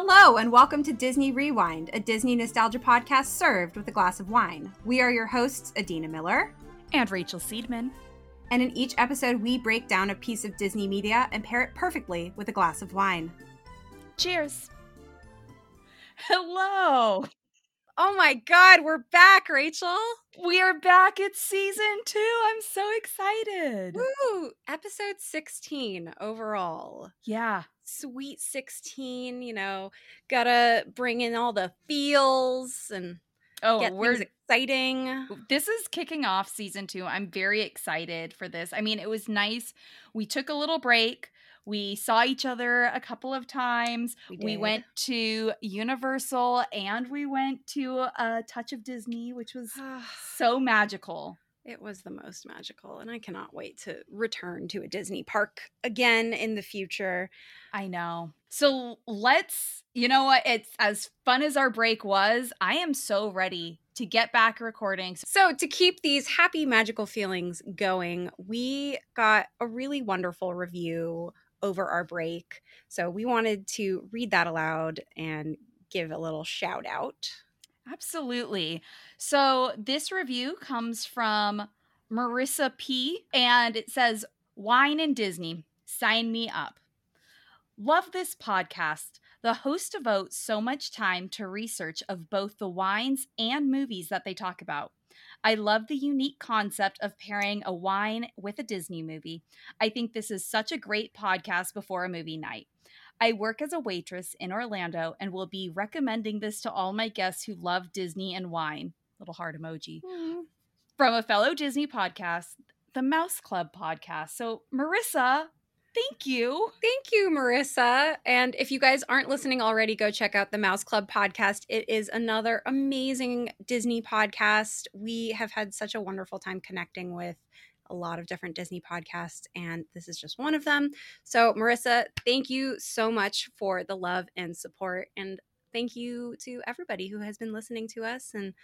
Hello, and welcome to Disney Rewind, a Disney nostalgia podcast served with a glass of wine. We are your hosts, Adina Miller and Rachel Seedman. And in each episode, we break down a piece of Disney media and pair it perfectly with a glass of wine. Cheers. Hello. Oh my God, we're back, Rachel. We are back. It's season two. I'm so excited. Woo! Episode 16 overall. Yeah. Sweet 16, you know, gotta bring in all the feels and oh, get we're exciting. This is kicking off season two. I'm very excited for this. I mean, it was nice. We took a little break we saw each other a couple of times. We, we, went to Universal and we went to a touch of Disney, which was so magical. It was the most magical, and I cannot wait to return to a Disney park again in the future. I know. So let's, you know what? It's as fun as our break was. I am so ready to get back recording. So, to keep these happy, magical feelings going, we got a really wonderful review over our break. So we wanted to read that aloud and give a little shout out. Absolutely. So this review comes from Marissa P. and it says, Wine and Disney, sign me up. Love this podcast. The host devotes so much time to research of both the wines and movies that they talk about. I love the unique concept of pairing a wine with a Disney movie. I think this is such a great podcast before a movie night. I work as a waitress in Orlando and will be recommending this to all my guests who love Disney and wine. Little heart emoji. Mm. From a fellow Disney podcast, the Mouse Club podcast. So, Marissa, Thank you. Thank you, Marissa. And if you guys aren't listening already, go check out the Mouse Club podcast. It is another amazing Disney podcast. We have had such a wonderful time connecting with a lot of different Disney podcasts, and this is just one of them. So, Marissa, thank you so much for the love and support. And thank you to everybody who has been listening to us and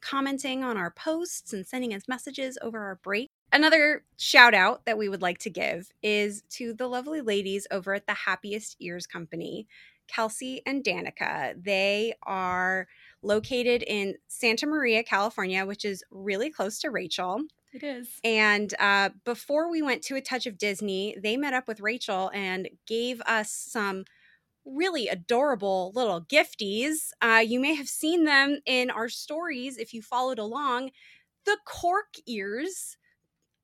commenting on our posts and sending us messages over our break. Another shout out that we would like to give is to the lovely ladies over at the Happiest Ears Company, Kelsey and Danica. They are located in Santa Maria, California, which is really close to Rachel. It is. And uh, before we went to a touch of Disney, they met up with Rachel and gave us some really adorable little gifties. Uh, you may have seen them in our stories if you followed along. The cork ears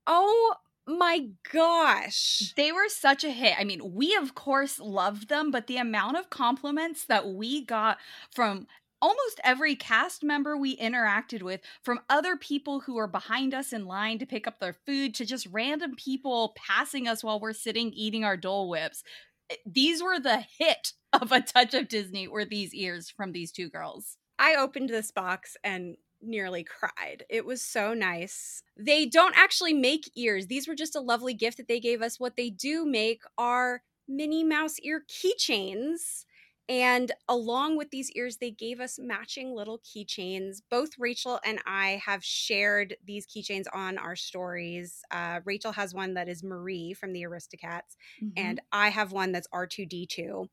Oh my gosh. They were such a hit. I mean, we of course loved them, but the amount of compliments that we got from almost every cast member we interacted with, from other people who were behind us in line to pick up their food, to just random people passing us while we're sitting eating our Dole Whips. Eh, these were the hit of a touch of Disney, were these ears from these two girls. I opened this box and nearly cried. It was so nice. They don't actually make ears. These were just a lovely gift that they gave us. What they do make are Minnie Mouse ear keychains. And along with these ears, they gave us matching little keychains. Both Rachel and I have shared these keychains on our stories. Uh, Rachel has one that is Marie from the Aristocats, mm-hmm. and I have one that's R2D2.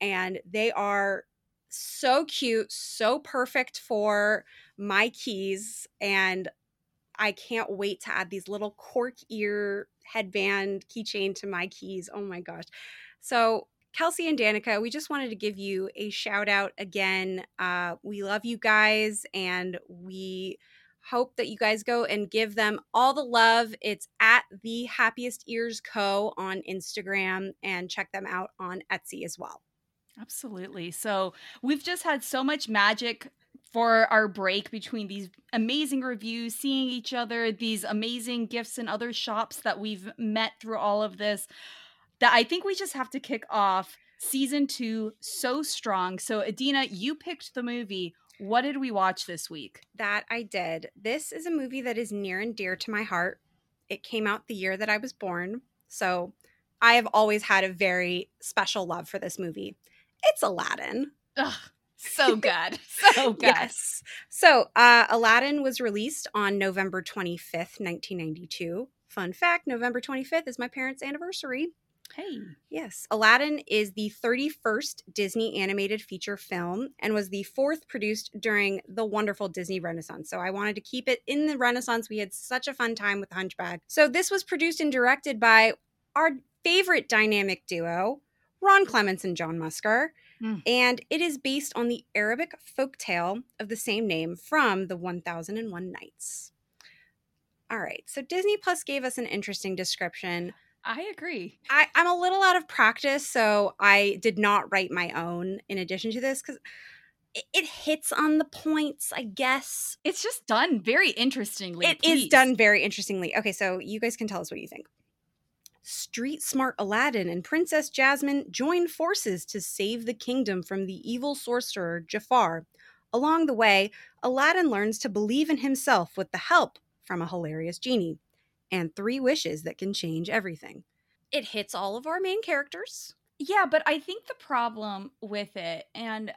And they are so cute, so perfect for my keys. And I can't wait to add these little cork ear headband keychain to my keys. Oh my gosh. So, Kelsey and Danica, we just wanted to give you a shout out again. Uh, we love you guys and we hope that you guys go and give them all the love. It's at the Happiest Ears Co. on Instagram and check them out on Etsy as well. Absolutely. So we've just had so much magic for our break between these amazing reviews, seeing each other, these amazing gifts and other shops that we've met through all of this, that I think we just have to kick off season two so strong. So, Adina, you picked the movie. What did we watch this week? That I did. This is a movie that is near and dear to my heart. It came out the year that I was born. So, I have always had a very special love for this movie. It's Aladdin. Ugh, so good. So good. yes. So, uh, Aladdin was released on November 25th, 1992. Fun fact November 25th is my parents' anniversary. Hey. Yes. Aladdin is the 31st Disney animated feature film and was the fourth produced during the wonderful Disney Renaissance. So I wanted to keep it in the Renaissance. We had such a fun time with Hunchback. So this was produced and directed by our favorite dynamic duo, Ron Clements and John Musker. Mm. And it is based on the Arabic folk tale of the same name from the 1001 Nights. All right, so Disney Plus gave us an interesting description. I agree. I, I'm a little out of practice, so I did not write my own in addition to this because it, it hits on the points, I guess. It's just done very interestingly. It is please. done very interestingly. Okay, so you guys can tell us what you think. Street smart Aladdin and Princess Jasmine join forces to save the kingdom from the evil sorcerer Jafar. Along the way, Aladdin learns to believe in himself with the help from a hilarious genie and three wishes that can change everything. It hits all of our main characters. Yeah, but I think the problem with it, and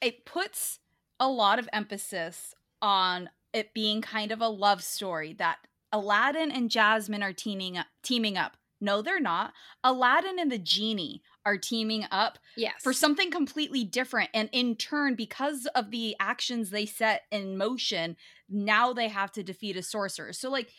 it puts a lot of emphasis on it being kind of a love story that Aladdin and Jasmine are teaming up, teaming up. No, they're not. Aladdin and the genie are teaming up Yes. for something completely different. And in turn, because of the actions they set in motion, now they have to defeat a sorcerer. So, like,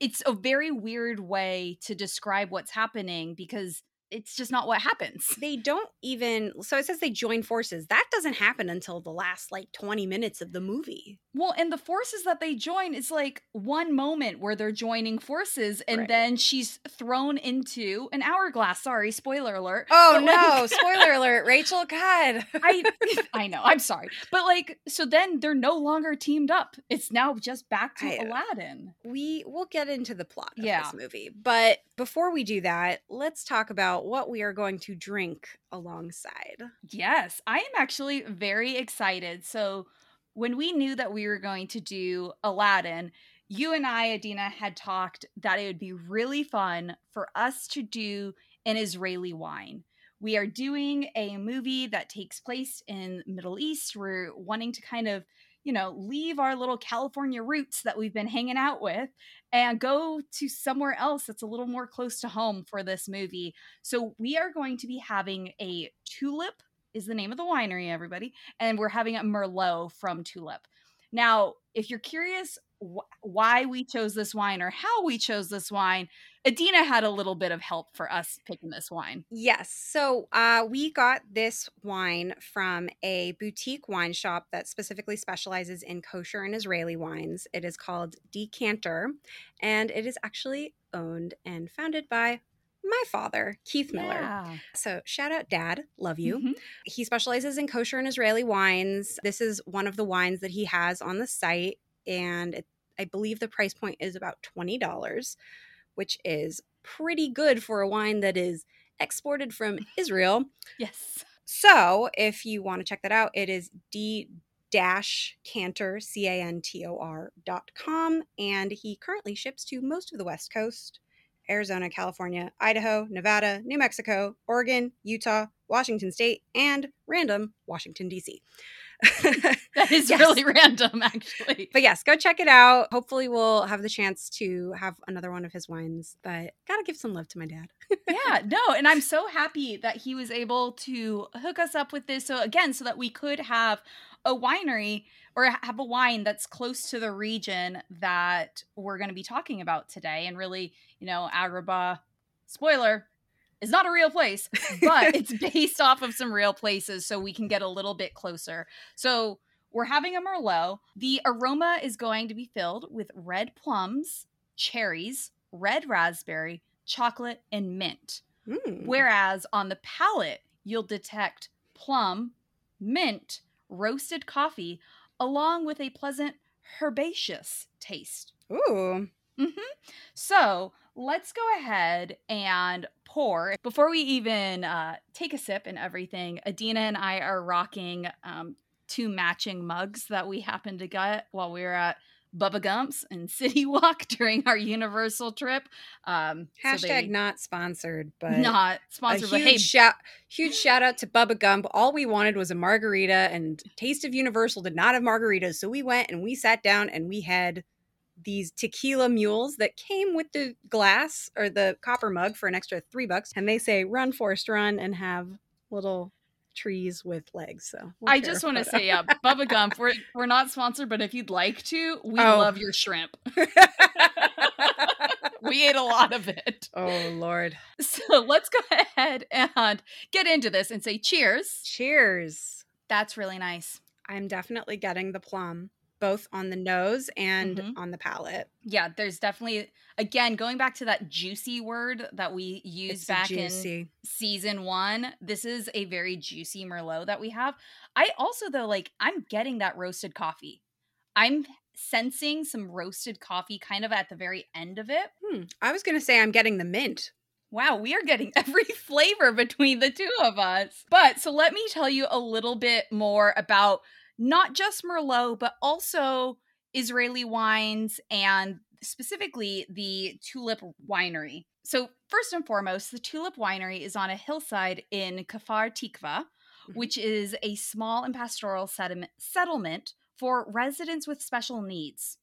it's a very weird way to describe what's happening because it's just not what happens. they don't even so it says they join forces. That doesn't happen until the last like 20 minutes of the movie. Well, and the forces that they join is like one moment where they're joining forces, and Right. then she's thrown into an hourglass. Sorry, spoiler alert. Oh But, no, like- spoiler alert, Rachel, god. I I know. I'm sorry, but like, so then they're no longer teamed up. It's now just back to I- uh, Aladdin. we will get into the plot of Yeah. this movie. But before we do that, let's talk about what we are going to drink alongside. Yes, I am actually very excited. So, when we knew that we were going to do Aladdin, you and I, Adina, had talked that it would be really fun for us to do an Israeli wine. We are doing a movie that takes place in Middle East. We're wanting to kind of, you know, leave our little California roots that we've been hanging out with and go to somewhere else that's a little more close to home for this movie. So we are going to be having a tulip is the name of the winery, everybody, and we're having a Merlot from Tulip. Now, if you're curious wh- why we chose this wine or how we chose this wine, Adina had a little bit of help for us picking this wine. Yes. So uh, we got this wine from a boutique wine shop that specifically specializes in kosher and Israeli wines. It is called Decanter, and it is actually owned and founded by my father, Keith Miller. Yeah. So shout out, Dad. Love you. Mhm. He specializes in kosher and Israeli wines. This is one of the wines that he has on the site, and it, I believe the price point is about twenty dollars, which is pretty good for a wine that is exported from Israel. Yes. So if you want to check that out, it is d dash cantor c a n t o r dot com, and he currently ships to most of the West Coast. Arizona, California, Idaho, Nevada, New Mexico, Oregon, Utah, Washington State, and random Washington, D.C. That is Yes. really random, actually. But yes, go check it out. Hopefully, we'll have the chance to have another one of his wines. But gotta give some love to my dad. yeah, no, and I'm so happy that he was able to hook us up with this. So again, so that we could have a winery or have a wine that's close to the region that we're going to be talking about today. And really, you know, Agrabah, spoiler, is not a real place, but it's based off of some real places, so we can get a little bit closer. So we're having a Merlot. The aroma is going to be filled with red plums, cherries, red raspberry, chocolate, and mint. Mm. Whereas on the palate, you'll detect plum, mint, roasted coffee, along with a pleasant herbaceous taste. Ooh. So let's go ahead and pour. Before we even uh, take a sip and everything, Adina and I are rocking um, two matching mugs that we happened to get while we were at Bubba Gump's and City Walk during our Universal trip. Um, Hashtag they- not sponsored, but not sponsored, but huge hey, shout huge shout out to Bubba Gump. All we wanted was a margarita, and Taste of Universal did not have margaritas, so we went and we sat down and we had these tequila mules that came with the glass or the copper mug for an extra three bucks. And they say, run, Forrest, run, and have little trees with legs. So we'll I just want to say, yeah, Bubba Gump, we're, we're not sponsored, but if you'd like to, we oh. love your shrimp. we ate a lot of it. Oh, Lord. So let's go ahead and get into this and say cheers. Cheers. That's really nice. I'm definitely getting the plum both on the nose and mm-hmm. on the palate. Yeah, there's definitely again going back to that juicy word that we used it's back in season 1. This is a very juicy merlot that we have. I also though like I'm getting that roasted coffee. I'm sensing some roasted coffee kind of at the very end of it. Hmm. I was going to say I'm getting the mint. Wow, we are getting every flavor between the two of us. But so let me tell you a little bit more about not just Merlot, but also Israeli wines and specifically the Tulip Winery. So, first and foremost, the Tulip Winery is on a hillside in Kfar Tikva, mm-hmm. which is a small and pastoral settlement for residents with special needs.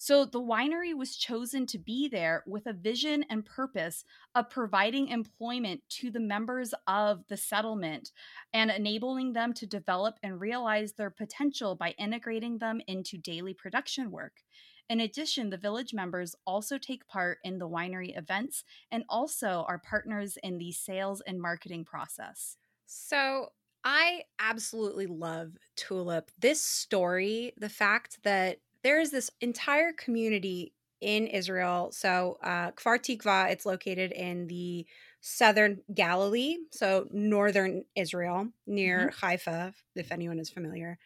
So the winery was chosen to be there with a vision and purpose of providing employment to the members of the settlement and enabling them to develop and realize their potential by integrating them into daily production work. In addition, the village members also take part in the winery events and also are partners in the sales and marketing process. So, I absolutely love Tulip. This story, the fact that there is this entire community in Israel. So, uh, Kfar Tikva, it's located in the southern Galilee, so northern Israel, near mm-hmm. Haifa, if anyone is familiar.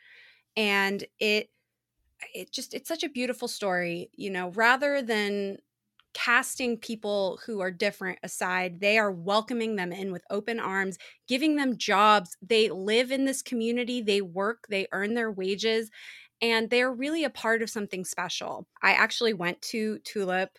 And it, it just, it's such a beautiful story. You know, rather than casting people who are different aside. They are welcoming them in with open arms, giving them jobs. They live in this community, they work, they earn their wages, and they're really a part of something special. I actually went to Tulip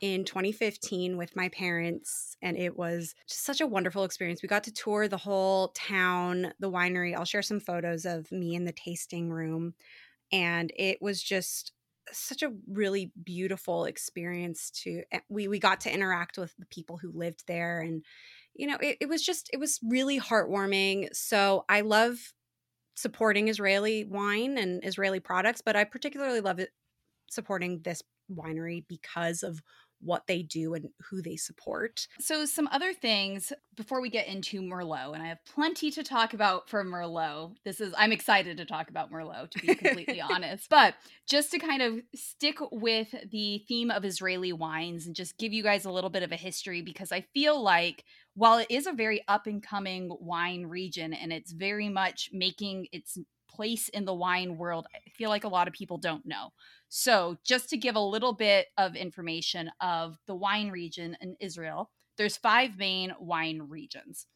in 2015 with my parents and it was just such a wonderful experience. We got to tour the whole town, the winery. I'll share some photos of me in the tasting room and it was just such a really beautiful experience to eh, we we got to interact with the people who lived there and you know it, it was just it was really heartwarming so i love supporting israeli wine and israeli products but i particularly love it supporting this winery because of what they do and who they support. So, some other things before we get into Merlot, and I have plenty to talk about for Merlot. This is, I'm excited to talk about Merlot, to be completely honest. But just to kind of stick with the theme of Israeli wines and just give you guys a little bit of a history, because I feel like while it is a very up and coming wine region and it's very much making its place in the wine world, I feel like a lot of people don't know. So, just to give a little bit of information of the wine region in Israel, there's five main wine regions.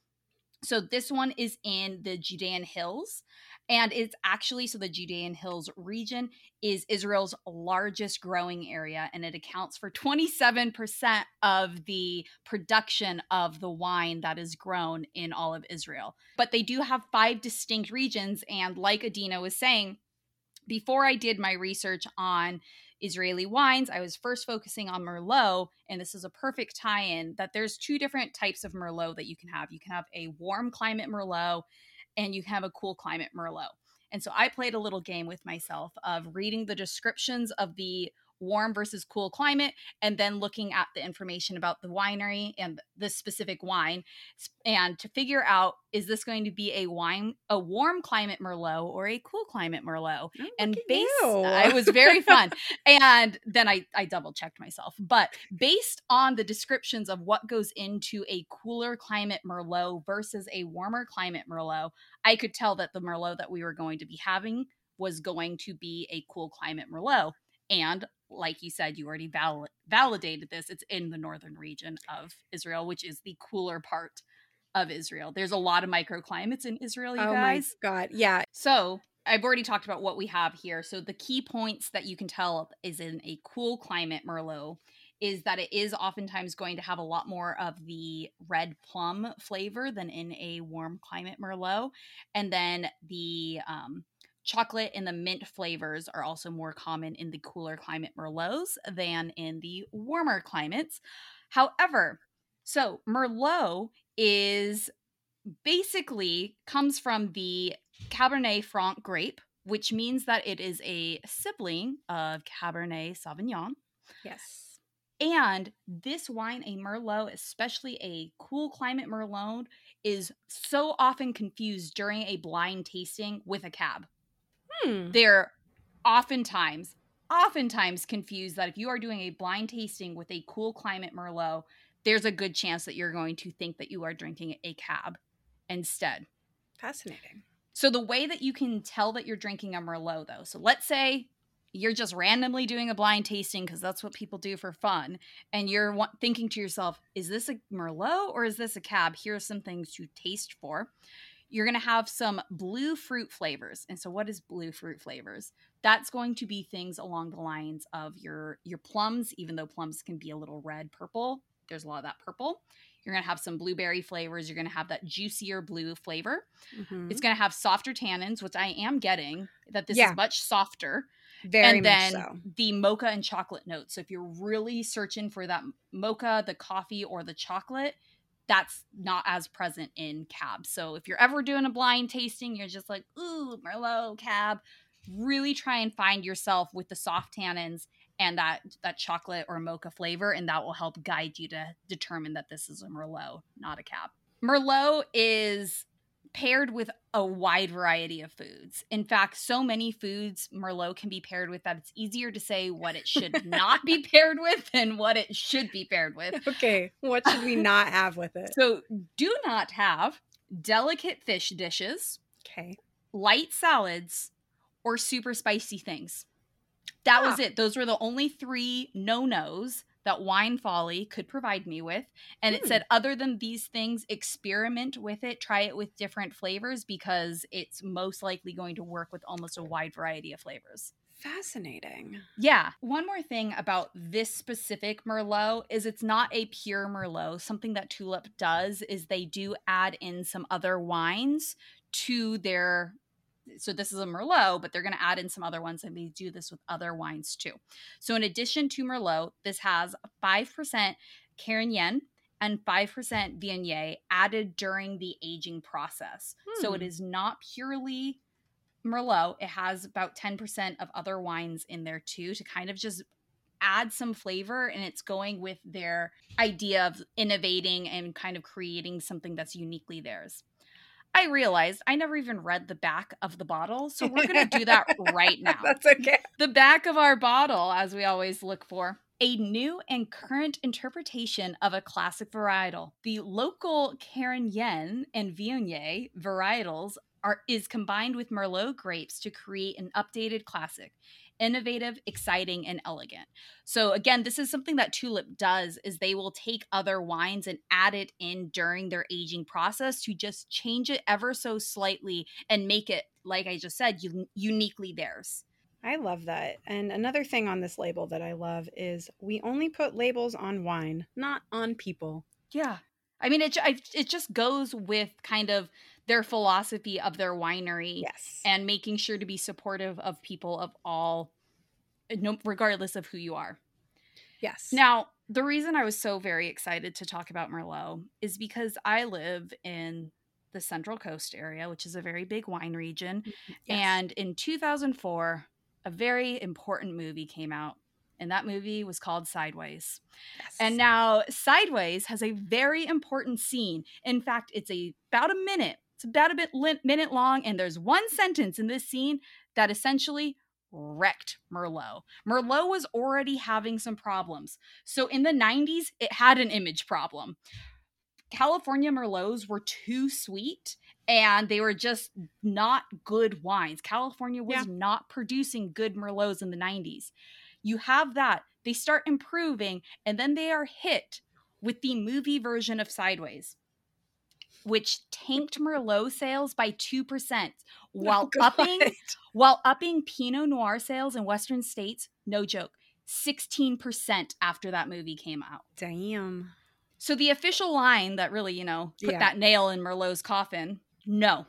So, this one is in the Judean Hills, and it's actually so the Judean Hills region is Israel's largest growing area, and it accounts for 27% of the production of the wine that is grown in all of Israel. But they do have five distinct regions, and like Adina was saying, before I did my research on Israeli wines, I was first focusing on Merlot, and this is a perfect tie in that there's two different types of Merlot that you can have. You can have a warm climate Merlot, and you have a cool climate Merlot. And so I played a little game with myself of reading the descriptions of the warm versus cool climate, and then looking at the information about the winery and this specific wine, and to figure out is this going to be a wine, a warm climate Merlot or a cool climate Merlot? Oh, and based, it was very fun. and then I I double checked myself, but based on the descriptions of what goes into a cooler climate Merlot versus a warmer climate Merlot, I could tell that the Merlot that we were going to be having was going to be a cool climate Merlot. And like you said, you already val- validated this. It's in the northern region of Israel, which is the cooler part of Israel. There's a lot of microclimates in Israel, you oh guys. Oh my god, yeah. So I've already talked about what we have here. So the key points that you can tell is in a cool climate Merlot is that it is oftentimes going to have a lot more of the red plum flavor than in a warm climate Merlot. And then the um, chocolate and the mint flavors are also more common in the cooler climate Merlots than in the warmer climates. However, so Merlot is basically comes from the Cabernet Franc grape, which means that it is a sibling of Cabernet Sauvignon. Yes. And this wine, a Merlot, especially a cool climate Merlot, is so often confused during a blind tasting with a cab. Hmm. They're oftentimes, oftentimes confused that if you are doing a blind tasting with a cool climate Merlot, there's a good chance that you're going to think that you are drinking a cab instead. Fascinating. So the way that you can tell that you're drinking a Merlot, though, so let's say you're just randomly doing a blind tasting because that's what people do for fun, and you're thinking to yourself, "Is this a Merlot or is this a Cab?" Here are some things to taste for. You're going to have some blue fruit flavors, and so what is blue fruit flavors? That's going to be things along the lines of your your plums, even though plums can be a little red purple. There's a lot of that purple. You're going to have some blueberry flavors. You're going to have that juicier blue flavor. Mhm. It's going to have softer tannins, which I am getting that this Yeah. is much softer. Very and much then so. the mocha and chocolate notes. So if you're really searching for that mocha, the coffee, or the chocolate, that's not as present in cab. So if you're ever doing a blind tasting, you're just like, ooh, Merlot, cab. Really try and find yourself with the soft tannins and that that chocolate or mocha flavor, and that will help guide you to determine that this is a Merlot, not a cab. Merlot is paired with a wide variety of foods. In fact, so many foods Merlot can be paired with that it's easier to say what it should not be paired with than what it should be paired with. Okay, what should we not have with it? So, do not have delicate fish dishes, Okay. light salads, or super spicy things. That was Ah. it. Those were the only three no nos that Wine Folly could provide me with. And it Hmm. said, other than these things, experiment with it, try it with different flavors because it's most likely going to work with almost a wide variety of flavors. Fascinating. Yeah. One more thing about this specific Merlot is it's not a pure Merlot. Something that Tulip does is they do add in some other wines to their. So this is a Merlot, but they're going to add in some other ones, and they do this with other wines too. So in addition to Merlot, this has five percent Carignan and five percent Viognier added during the aging process. So it Hmm. not purely Merlot, it has about 10% of other wines in there too to kind of just add some flavor and it's going with their idea of innovating and kind of creating something that's uniquely theirs. I realized I never even read the back of the bottle, so we're going to do that right now. That's okay. The back of our bottle, as we always look for, a new and current interpretation of a classic varietal. The local Carignan and Viognier varietals are is combined with Merlot grapes to create an updated classic. Innovative, exciting, and elegant. So again, this is something that Tulip does is they will take other wines and add it in during their aging process to just change it ever so slightly and make it, like I just said, un- uniquely theirs. I love that. And another thing on this label that I love is we only put labels on wine, not on people. Yeah. I mean, it, I, it just goes with kind of their philosophy of their winery Yes. and making sure to be supportive of people of all, no, regardless of who you are. yes. Now, the reason I was so very excited to talk about Merlot is because I live in the Central Coast area, which is a very big wine region. Mm, yes. And in 2004, a very important movie came out, and that movie was called Sideways. Yes. And now Sideways has a very important scene. In fact, it's a about a minute. It's about a bit minute long, and there's one sentence in this scene that essentially wrecked Merlot. Merlot was already having some problems. So in the 90s, it had an image problem. California Merlots were too sweet and they were just not good wines. California was Yeah. not producing good Merlots in the 90s. You have that. They start improving and then they are hit with the movie version of Sideways, which tanked Merlot sales by 2% while Oh, upping while upping Pinot Noir sales in western states, no joke, 16% after that movie came out. Damn. So the official line that really, you know, put Yeah. that nail in Merlot's coffin, no.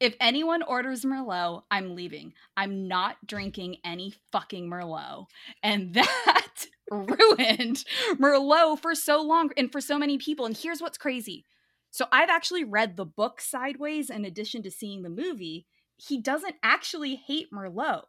If anyone orders Merlot, I'm leaving. I'm not drinking any fucking Merlot. And that ruined Merlot for so long and for so many people. And here's what's crazy. So I've actually read the book Sideways in addition to seeing the movie. He doesn't actually hate Merlot.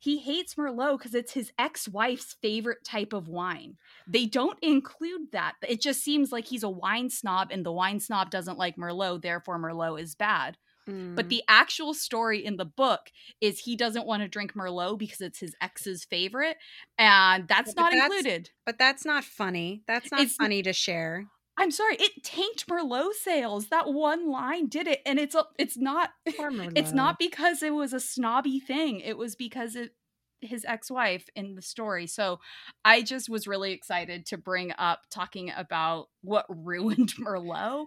He hates Merlot because it's his ex wife's favorite type of wine. They don't include that. It just seems like he's a wine snob and the wine snob doesn't like Merlot, therefore, Merlot is bad. Mm. But the actual story in the book is he doesn't want to drink Merlot because it's his ex's favorite, and that's But not that's- included. but that's not funny. That's not It's- funny to share. I'm sorry, it tanked Merlot sales. That one line did it, and it's a, it's not it's not because it was a snobby thing. It was because it his ex-wife in the story. So I just was really excited to bring up talking about what ruined Merlot.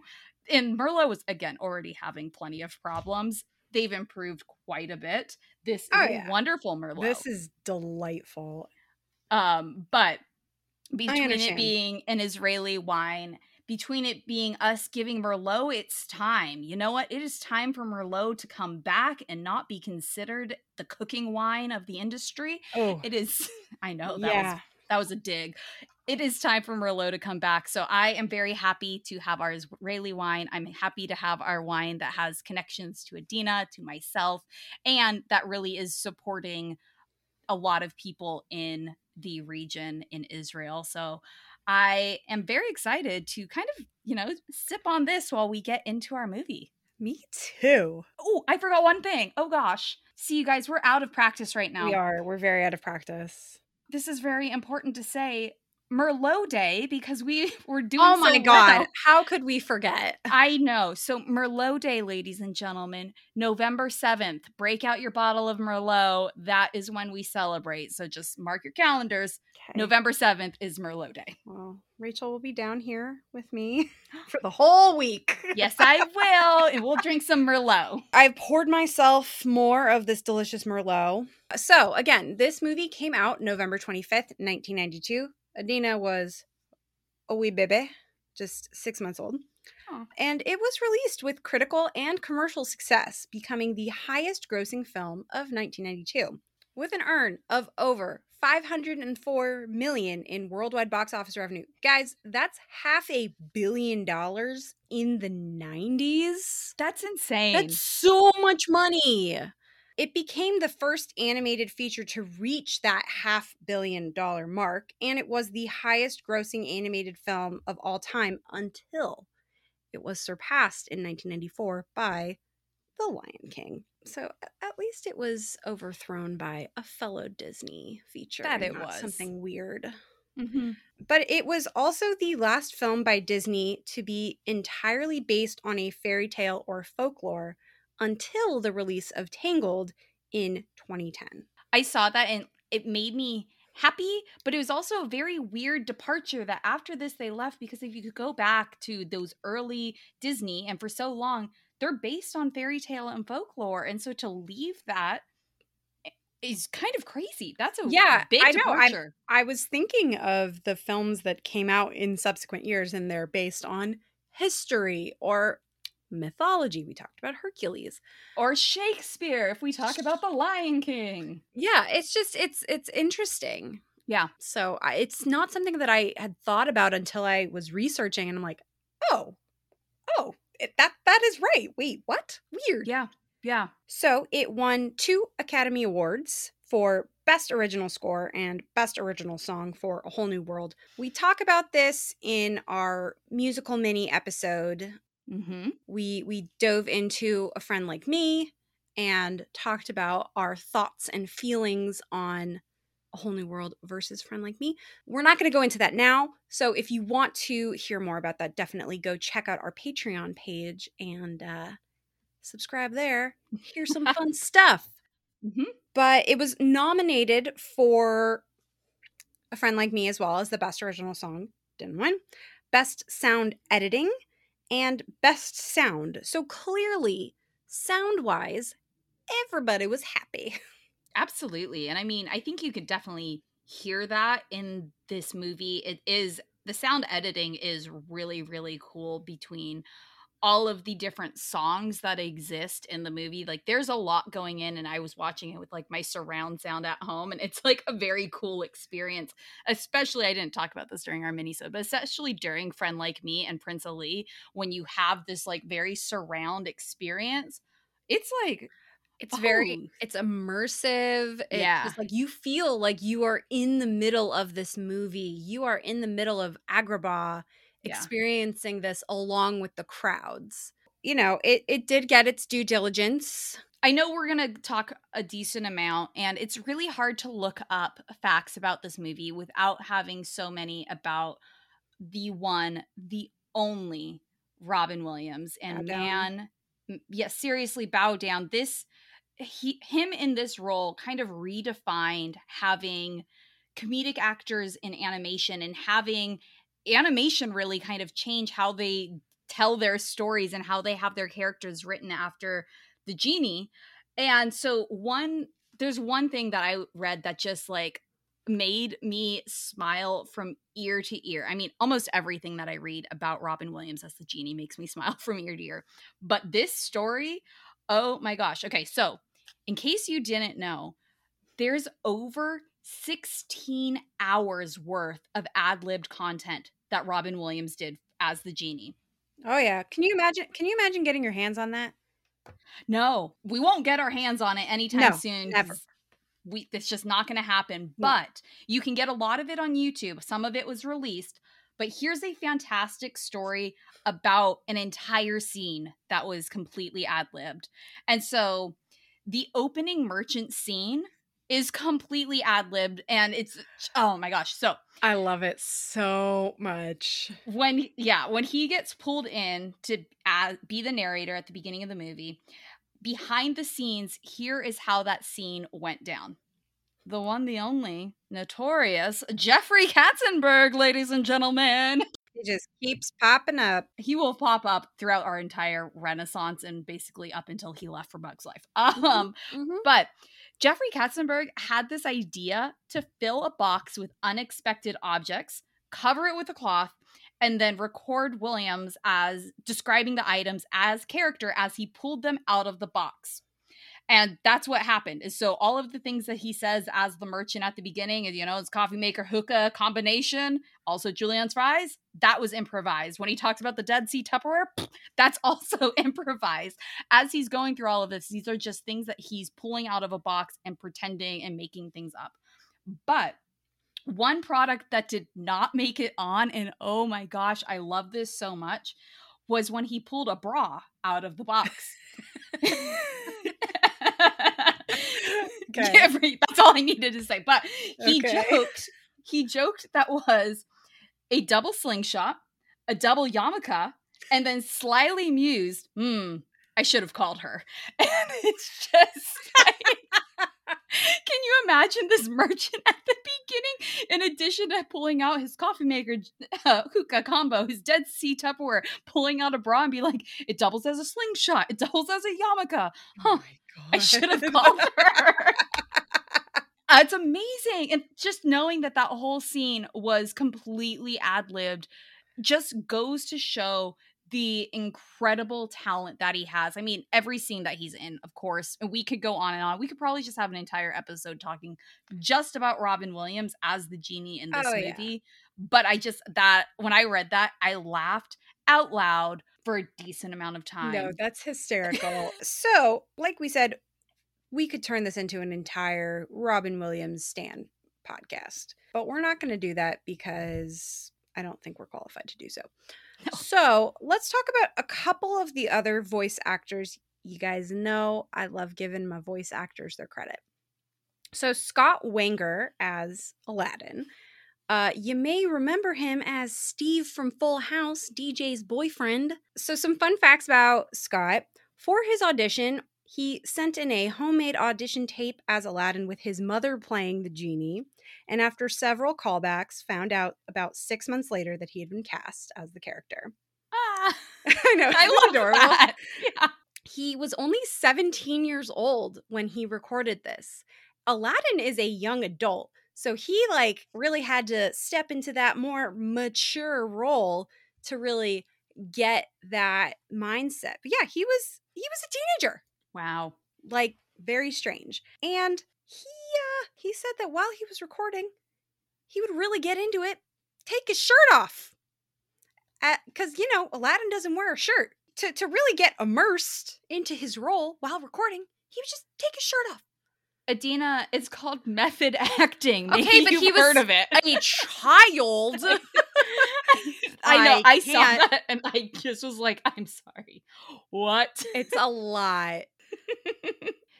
And Merlot was again already having plenty of problems. They've improved quite a bit. This is Oh, a yeah. wonderful Merlot. This is delightful. Um, but between it being an Israeli wine, between it being us giving Merlot its time, you know what? It is time for Merlot to come back and not be considered the cooking wine of the industry. Oh, It is, I know that yeah. was that was a dig. It is time for Merlot to come back. So I am very happy to have our Israeli wine. I'm happy to have our wine that has connections to Adina, to myself, and that really is supporting a lot of people in the region in Israel. So I am very excited to kind of, you know, sip on this while we get into our movie. Me too. Oh, I forgot one thing. Oh gosh. See you guys, we're out of practice right now. We are. We're very out of practice. This is very important to say. Merlot Day because we were doing Oh my so god. well. How could we forget? I know. So Merlot Day, ladies and gentlemen, November 7th. Break out your bottle of Merlot. That is when we celebrate. So just mark your calendars. Okay. November 7th is Merlot Day. Well, Rachel will be down here with me for the whole week. Yes, I will. and we'll drink some Merlot. I've poured myself more of this delicious Merlot. So, again, this movie came out November 25th, 1992. Adina was a wee baby, just six months old. And it was released with critical and commercial success, becoming the highest grossing film of 1992. With an earn of over 504 million in worldwide box office revenue. Guys, that's half a billion dollars in the 90s. That's insane. That's so much money. It became the first animated feature to reach that half billion dollar mark, and it was the highest grossing animated film of all time until it was surpassed in 1994 by The Lion King. So at least it was overthrown by a fellow Disney feature. That it was. Something weird. Mhm. But it was also the last film by Disney to be entirely based on a fairy tale or folklore until the release of Tangled in 2010. I saw that and it made me happy, but it was also a very weird departure that after this they left because if you could go back to those early Disney and for so long they're based on fairy tale and folklore and so to leave that is kind of crazy. That's a Yeah, big I know. I'm- departure. I was thinking of the films that came out in subsequent years and they're based on history or mythology. We talked about Hercules. or Shakespeare if we talk about the Lion King. Yeah, it's just it's it's interesting. Yeah. So I, it's not something that I had thought about until I was researching, and I'm like, oh, oh, it, that that is right. Wait, what? Weird. Yeah. Yeah. So it won two Academy Awards for Best Original Score and Best Original Song for A Whole New World. We talk about this in our musical mini episode. Mhm. We we dove into a friend like me and talked about our thoughts and feelings on A Whole New World versus Friend Like Me. We're not going to go into that now. So if you want to hear more about that, definitely go check out our Patreon page and uh, subscribe there. Here's some fun stuff. Mhm. But it was nominated for A Friend Like Me as well as the Best Original Song. Didn't win. Best Sound Editing and Best Sound. So clearly, sound wise, everybody was happy. Absolutely. And I mean, I think you could definitely hear that in this movie. It is the sound editing is really, really cool between all of the different songs that exist in the movie. Like there's a lot going in and I was watching it with like my surround sound at home and it's like a very cool experience. Especially I didn't talk about this during our mini but especially during Friend Like Me and Prince Ali when you have this like very surround experience. It's like it's very it's immersive it's yeah just like you feel like you are in the middle of this movie you are in the middle of agrabah Yeah. experiencing this along with the crowds you know it it did get its due diligence I know we're going to talk a decent amount, and it's really hard to look up facts about this movie without having so many about the one, the only Robin Williams. And man, m- yeah, seriously, bow down. This, he, him in this role kind of redefined having comedic actors in animation and having animation really kind of change how they tell their stories and how they have their characters written after the genie. And so one there's one thing that I read that just like made me smile from ear to ear. I mean, almost everything that I read about Robin Williams as the genie makes me smile from ear to ear. But this story, oh my gosh. Okay, so in case you didn't know, there's over 16 hours worth of ad-libbed content that Robin Williams did as the genie. oh yeah can you imagine can you imagine getting your hands on that No, we won't get our hands on it anytime No, soon. never. We it's just not going to happen. No. But you can get a lot of it on YouTube. Some of it was released. But here's a fantastic story about an entire scene that was completely ad libbed. And so the opening merchant scene is completely ad libbed. And it's, oh my gosh. So i love it so much when yeah when he gets pulled in to uh, be the narrator at the beginning of the movie behind the scenes here is how that scene went down the one the only notorious jeffrey katzenberg ladies and gentlemen He just keeps popping up he will pop up throughout our entire renaissance and basically up until he left for bugs life um Mhm. but Jeffrey Katzenberg had this idea to fill a box with unexpected objects, cover it with a cloth, and then record Williams as describing the items as character as he pulled them out of the box. And that's what happened. Is so all of the things that he says as the merchant at the beginning, is you know, it's coffee maker hookah combination, also Julien's fries, that was improvised. When he talks about the Dead Sea Tupperware, that's also improvised as he's going through all of this, these are just things that he's pulling out of a box and pretending and making things up. But one product that did not make it on, and oh my gosh, I love this so much, was when he pulled a bra out of the box. Okay. Every- that's all I needed to say. But he Okay. joked, he joked that was a double slingshot, a double yarmulke, and then slyly mused, hmm, I should have called her. And it's just like, can you imagine this merchant at the beginning, in addition to pulling out his coffee maker uh, hookah combo, his Dead Sea Tupperware, pulling out a bra and be like, it doubles as a slingshot, it doubles as a yarmulke. Huh, My I should have called her. Uh, it's amazing. And just knowing that that whole scene was completely ad libbed just goes to show the incredible talent that he has. I mean, every scene that he's in, of course, and we could go on and on. We could probably just have an entire episode talking just about Robin Williams as the genie in this Oh, yeah. movie. But I just, that, when I read that, I laughed out loud for a decent amount of time. No, that's hysterical. so, like we said, we could turn this into an entire Robin Williams Stan podcast, but we're not going to do that because I don't think we're qualified to do so. No. So, let's talk about a couple of the other voice actors. You guys know I love giving my voice actors their credit. So, Scott Weinger as Aladdin. Uh, you may remember him as Steve from Full House, DJ's boyfriend. So, some fun facts about Scott. For his audition, he sent in a homemade audition tape as Aladdin with his mother playing the genie. And after several callbacks, found out about six months later that he had been cast as the character. Ah, I know, I love adorable? that. Yeah. He was only 17 years old when he recorded this. Aladdin is a young adult, so he like really had to step into that more mature role to really get that mindset. But yeah, he was he was a teenager. Wow. Like very strange. And he uh he said that while he was recording, he would really get into it, take his shirt off. Cuz you know, Aladdin doesn't wear a shirt. To to really get immersed into his role while recording, he would just take his shirt off. Adina, it's called method acting. Maybe Okay, but you've he was heard of it. A child. I know. I I, saw that and I just was like, I'm sorry. What? it's a lot.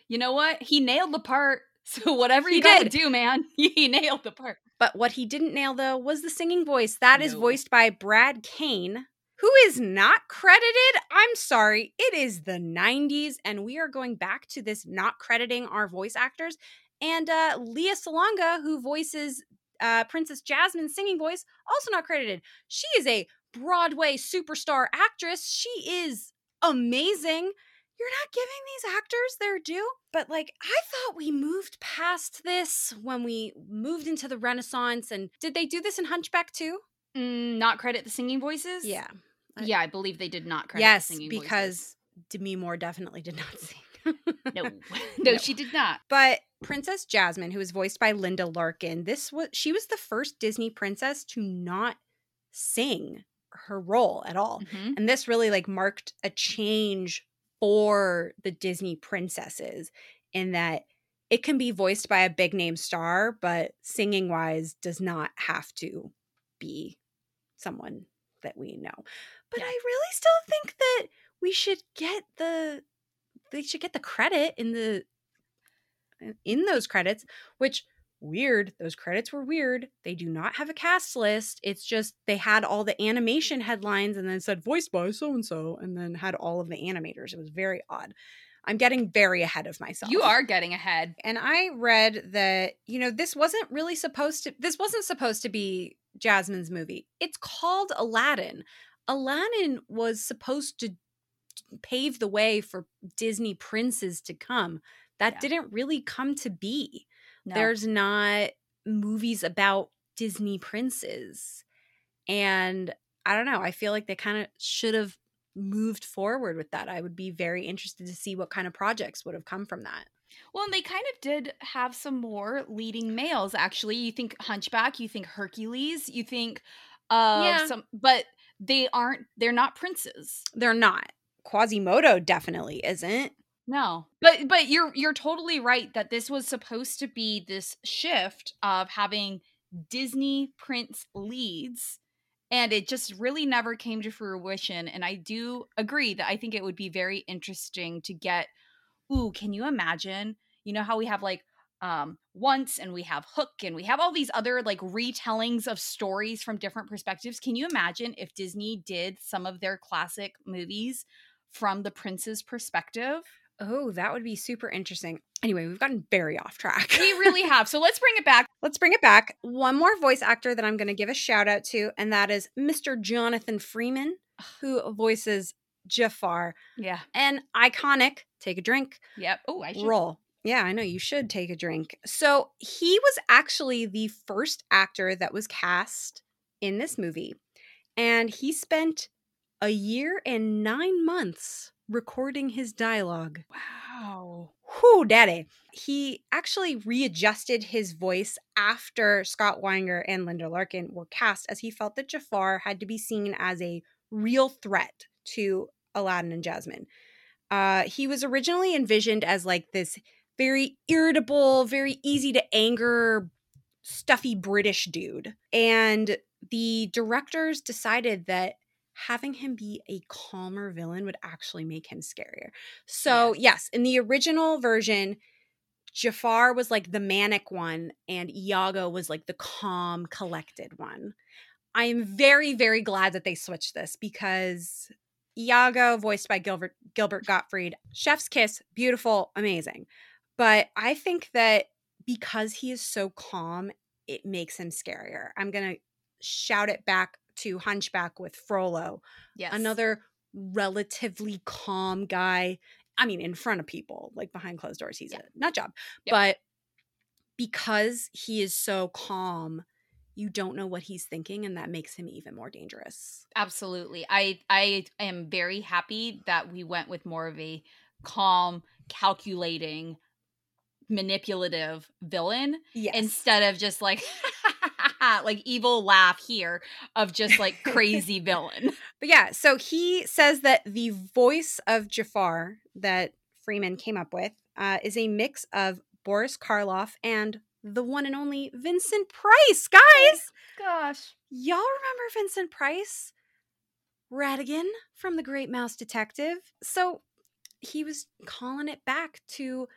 You know what? He nailed the part. So whatever He you gotta do, man, he nailed the part. But what he didn't nail though was the singing voice. That is No. voiced by Brad Kane, who is not credited. I'm sorry. It is the 90s, and we are going back to this not crediting our voice actors. And uh, Lea Salonga, who voices uh, Princess Jasmine's singing voice, also not credited. She is a Broadway superstar actress. She is amazing. You're not giving these actors their due. But like, I thought we moved past this when we moved into the Renaissance. And did they do this in Hunchback too? Mm, not credit the singing voices? Yeah. I- Yeah, I believe they did not credit yes, because Demi Moore definitely did not sing. No. no, No. she did not. But Princess Jasmine, who was voiced by Linda Larkin, this was she was the first Disney princess to not sing her role at all. Mhm. And this really like marked a change for the Disney princesses in that it can be voiced by a big name star, but singing wise does not have to be someone that we know. But Yeah. I really still think that we should get the they should get the credit in the in those credits, which weird, those credits were weird. They do not have a cast list. It's just they had all the animation headlines and then said voiced by so and so and then had all of the animators. It was very odd. I'm getting very ahead of myself. You are getting ahead. And I read that, you know, this wasn't really supposed to this wasn't supposed to be Jasmine's movie. It's called Aladdin. Aladdin was supposed to pave the way for Disney princes to come. That Yeah. didn't really come to be. No. There's not movies about Disney princes. And I don't know, I feel like they kind of should have moved forward with that. I would be very interested to see what kind of projects would have come from that. Well, and they kind of did have some more leading males, actually. You think Hunchback, you think Hercules, you think of Yeah. some, but they aren't, they're not princes. They're not. Quasimodo definitely isn't. No. But but you're you're totally right that this was supposed to be this shift of having Disney prince leads and it just really never came to fruition and I do agree that I think it would be very interesting to get ooh, can you imagine? You know how we have like um once and we have hook and we have all these other like retellings of stories from different perspectives can you imagine if disney did some of their classic movies from the prince's perspective Oh, that would be super interesting. Anyway, we've gotten very off track. we really have so let's bring it back Let's bring it back. One more voice actor that I'm going to give a shout out to, and that is Mr. Jonathan Freeman, who voices Jafar. yeah An iconic, take a drink, yep oh i should role. Yeah, I know you should take a drink. So he was actually the first actor that was cast in this movie, and he spent a year and nine months recording his dialogue. wow Whew, daddy. He actually readjusted his voice after Scott Weinger and Linda Larkin were cast, as he felt that Jafar had to be seen as a real threat to Aladdin and Jasmine. Uh, he was originally envisioned as like this very irritable, very easy to anger, stuffy British dude. And the directors decided that having him be a calmer villain would actually make him scarier. So, yes, in the original version, Jafar was like the manic one and Iago was like the calm, collected one. I am very, very glad that they switched this because Iago, voiced by Gilbert Gilbert Gottfried, Chef's Kiss, beautiful, amazing. But I think that because he is so calm, it makes him scarier. I'm gonna shout it back to Hunchback with Frollo, yes another relatively calm guy. I mean, in front of people, like behind closed doors, he's Yeah. a nut job. Yep. But because he is so calm, you don't know what he's thinking and that makes him even more dangerous. Absolutely. I I am very happy that we went with more of a calm, calculating, manipulative villain Yes. instead of just like like evil laugh here of just like crazy villain. But yeah, so he says that the voice of Jafar that Freeman came up with uh, is a mix of Boris Karloff and the one and only Vincent Price. Guys, Gosh. y'all remember Vincent Price? Ratigan from The Great Mouse Detective. So he was calling it back to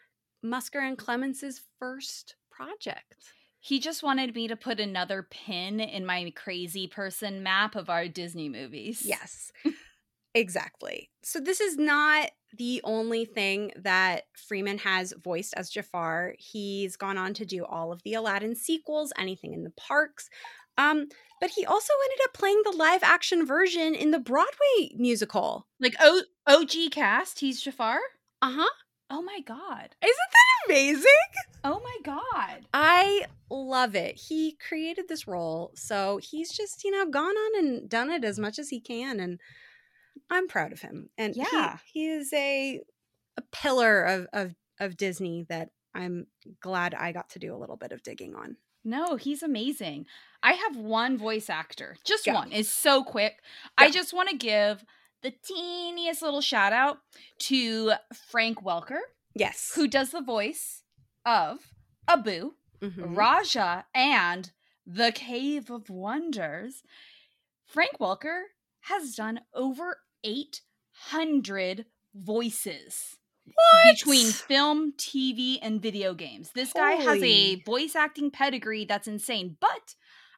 Musker and Clements's first project. He just wanted me to put another pin in my crazy person map of our Disney movies. Yes, exactly. So this is not the only thing that Freeman has voiced as Jafar. He's gone on to do all of the Aladdin sequels, anything in the parks. Um, but he also ended up playing the live action version in the Broadway musical. Like o- OG cast, he's Jafar? Uh huh. Oh my god. Isn't that amazing? Oh my god. I love it. He created this role, so he's just, you know, gone on and done it as much as he can and I'm proud of him. And he- Yeah. he, is a a pillar of of of Disney that I'm glad I got to do a little bit of digging on. No, he's amazing. I have one voice actor, just Go. one. It's so quick. I just want to give the teeniest little shout out to Frank Welker, Yes. who does the voice of Abu, Mhm. Raja, and The Cave of Wonders. Frank Welker has done over 800 voices What? between film, TV, and video games. This guy has a voice acting pedigree that's insane. But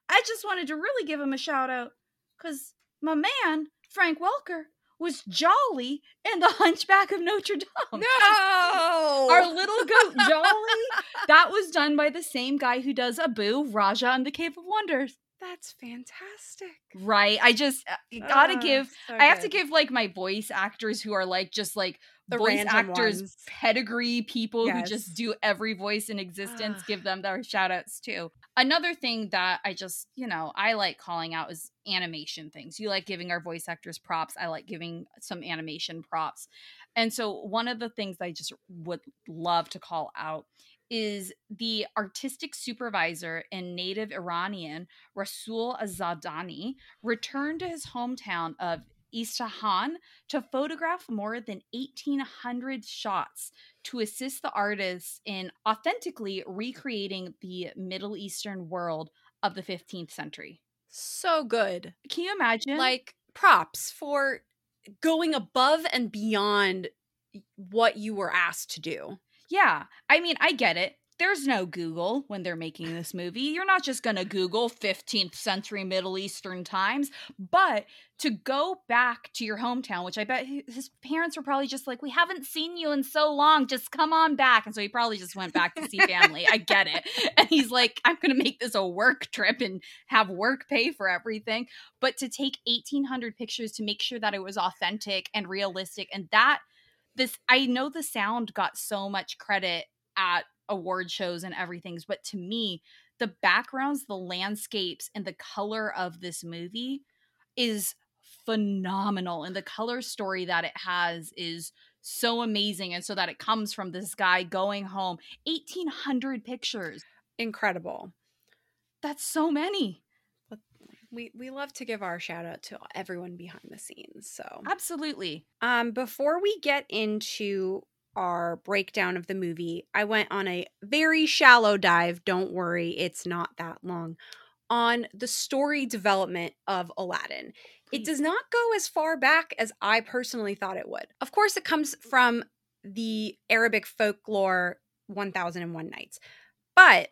I just wanted to really give him a shout out because my man, Frank Welker, was jolly in The Hunchback of Notre Dame. No. Our little goat Jolly, that was done by the same guy who does Abu, Raja, and the Cave of Wonders. That's fantastic. Right. I just uh, gotta give so I have to give like my voice actors who are like just like The voice actors ones. pedigree people who just do every voice in existence give them their shout outs too another thing that i just you know i like calling out is animation things. You like giving our voice actors props. I like giving some animation props. And so one of the things i just would love to call out is the artistic supervisor and native iranian Rasoul Azadani returned to his hometown of Isfahan to photograph more than 1,800 shots to assist the artists in authentically recreating the Middle Eastern world of the 15th century. So good. Can you imagine? Like props for going above and beyond what you were asked to do. yeah, I mean, I get it. There's no Google when they're making this movie. You're not just going to Google 15th century Middle Eastern times, but to go back to your hometown, which I bet his parents were probably just like, We haven't seen you in so long. Just come on back. And so he probably just went back to see family. I get it. And he's like, I'm going to make this a work trip and have work pay for everything. But to take 1,800 pictures to make sure that it was authentic and realistic, and that this, I know the sound got so much credit at award shows and everything, but to me, the backgrounds, the landscapes, and the color of this movie is phenomenal. And the color story that it has is so amazing. And so that it comes from this guy going home, 1,800 pictures. Incredible. That's so many. We we love to give our shout out to everyone behind the scenes. So Absolutely. Um, before we get into our breakdown of the movie, I went on a very shallow dive. Don't worry, it's not that long. On the story development of Aladdin. It hmm. does not go as far back as I personally thought it would. Of course, it comes from the Arabic folklore 1001 Nights. But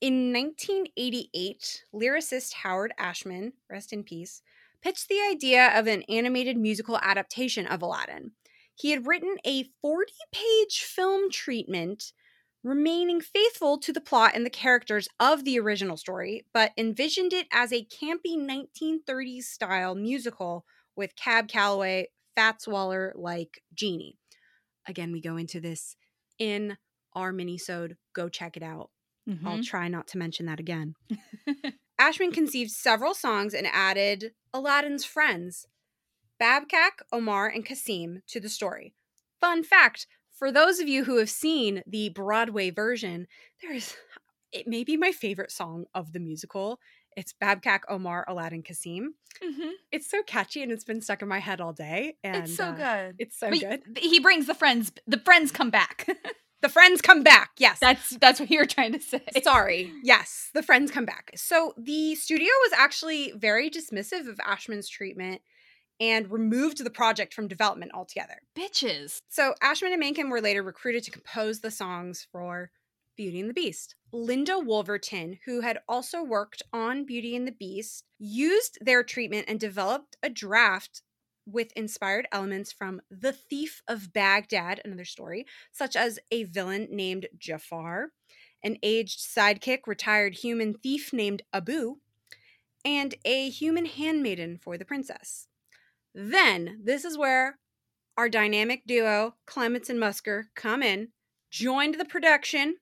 in 1988, lyricist Howard Ashman, rest in peace, pitched the idea of an animated musical adaptation of Aladdin. He had written a 40 page film treatment, remaining faithful to the plot and the characters of the original story, but envisioned it as a campy 1930s style musical with Cab Calloway, Fats Waller like Genie. Again, we go into this in our mini-sode. Go check it out. I'll Mhm. try not to mention that again. Ashman conceived several songs and added Aladdin's friends, Babkak, Omar, and Kassim, to the story. Fun fact for those of you who have seen the Broadway version, there is it may be my favorite song of the musical. It's Babkak, Omar, Aladdin, Kassim. Mm-hmm. It's so catchy and it's been stuck in my head all day. And It's so uh, good. It's so But good. He brings the friends. The friends come back. The friends come back. Yes. that's that's what you're trying to say. Sorry. Yes, the friends come back. So the studio was actually very dismissive of Ashman's treatment and removed the project from development altogether. Bitches. So Ashman and Menken were later recruited to compose the songs for Beauty and the Beast. Linda Woolverton, who had also worked on Beauty and the Beast, used their treatment and developed a draft with inspired elements from The Thief of Baghdad, another story, such as a villain named Jafar, an aged sidekick, retired human thief named Abu, and a human handmaiden for the princess. Then, this is where our dynamic duo, Clements and Musker, come in, joined the production,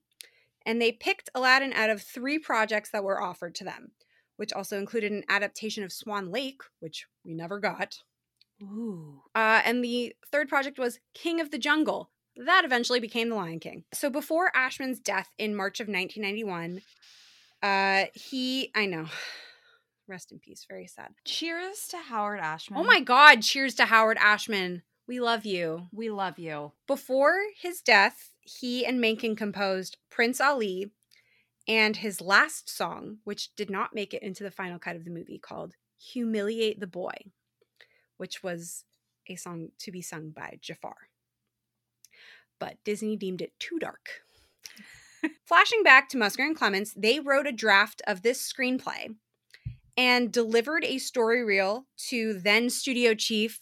and they picked Aladdin out of three projects that were offered to them, which also included an adaptation of Swan Lake, which we never got. Ooh. Uh, and the third project was King of the Jungle. That eventually became The Lion King. So before Ashman's death in March of 1991, uh, he, I know, rest in peace, very sad. Cheers to Howard oh Ashman. Oh my God, cheers to Howard Ashman. We love you. We love you. Before his death, he and Menken composed Prince Ali and his last song, which did not make it into the final cut of the movie, called Humiliate the Boy, which was a song to be sung by Jafar. But Disney deemed it too dark. Flashing back to Musker and Clements, they wrote a draft of this screenplay and delivered a story reel to then studio chief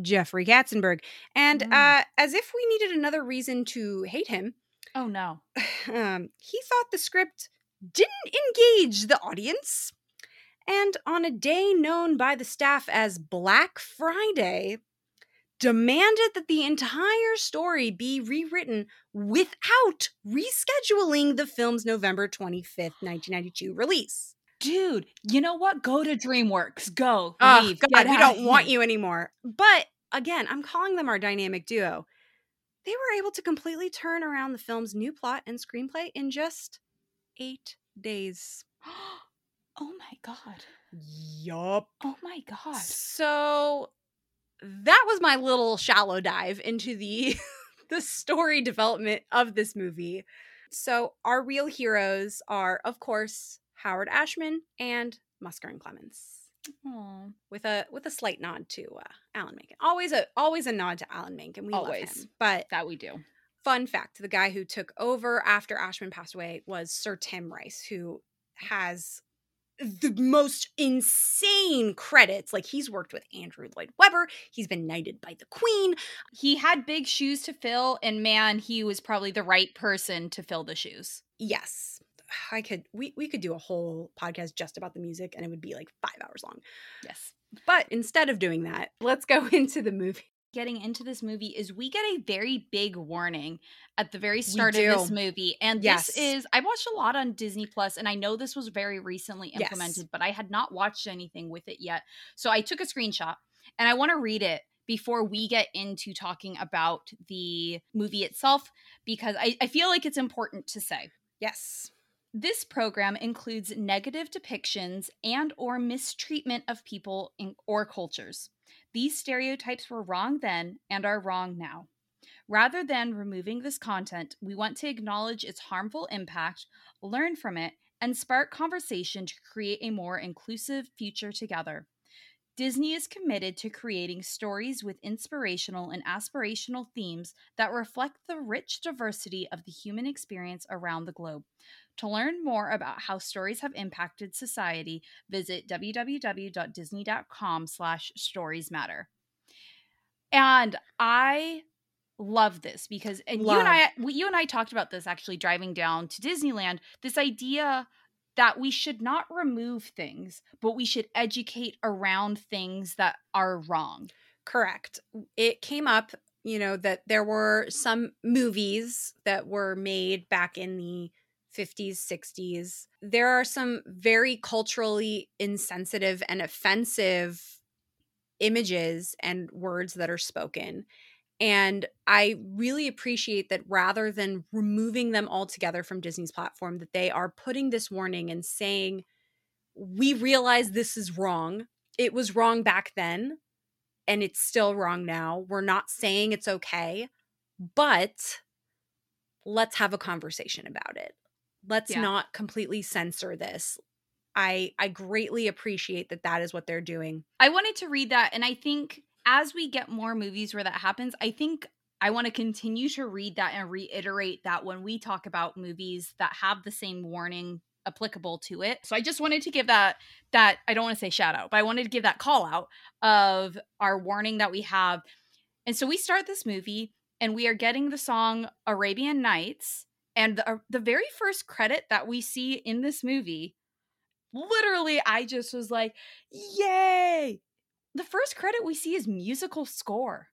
Jeffrey Katzenberg. And Mm. uh, as if we needed another reason to hate him, Oh no. um, he thought the script didn't engage the audience. And on a day known by the staff as Black Friday, demanded that the entire story be rewritten without rescheduling the film's November 25th, 1992 release. Dude, you know what? Go to DreamWorks. Go. Oh, Leave. God, we don't want you anymore. But again, I'm calling them our dynamic duo. They were able to completely turn around the film's new plot and screenplay in just eight days. oh my god. Yup. Oh my god. So that was my little shallow dive into the the story development of this movie. So our real heroes are, of course, Howard Ashman and Musker and Clements. Aw. with a with a slight nod to uh, Alan Menken. Always a always a nod to Alan Menken. We love Always. him. But That we do. fun fact: the guy who took over after Ashman passed away was Sir Tim Rice, who has the most insane credits. Like he's worked with Andrew Lloyd Webber. He's been knighted by the Queen. He had big shoes to fill, and man, he was probably the right person to fill the shoes. Yes. I could we we could do a whole podcast just about the music and it would be like 5 hours long. Yes. But instead of doing that, let's go into the movie. Getting into this movie is we get a very big warning at the very start of this movie. And Yes. this is I watched a lot on Disney Plus and I know this was very recently Yes. implemented, but I had not watched anything with it yet. So I took a screenshot and I want to read it before we get into talking about the movie itself because I, I feel like it's important to say. Yes. This program includes negative depictions and or mistreatment of people in, or cultures. These stereotypes were wrong then and are wrong now. Rather than removing this content, we want to acknowledge its harmful impact, learn from it, and spark conversation to create a more inclusive future together. Disney is committed to creating stories with inspirational and aspirational themes that reflect the rich diversity of the human experience around the globe. To learn more about how stories have impacted society, visit www.disney.com slash stories matter. And I love this because and you and I we, you and I talked about this actually driving down to Disneyland, this idea that we should not remove things, but we should educate around things that are wrong. Correct. It came up, you know, that there were some movies that were made back in the 50s, 60s. There are some very culturally insensitive and offensive images and words that are spoken. And I really appreciate that rather than removing them altogether from Disney's platform, that they are putting this warning and saying, we realize this is wrong. It was wrong back then, and it's still wrong now. We're not saying it's okay, but let's have a conversation about it. Let's Yeah. not completely censor this. I I greatly appreciate that that is what they're doing. I wanted to read that, and I think as we get more movies where that happens, I think I want to continue to read that and reiterate that when we talk about movies that have the same warning applicable to it. So I just wanted to give that that I don't want to say shout out, but I wanted to give that call out of our warning that we have. And so we start this movie and we are getting the song Arabian Nights and the, uh, the very first credit that we see in this movie literally I just was like, "Yay!" The first credit we see is musical score.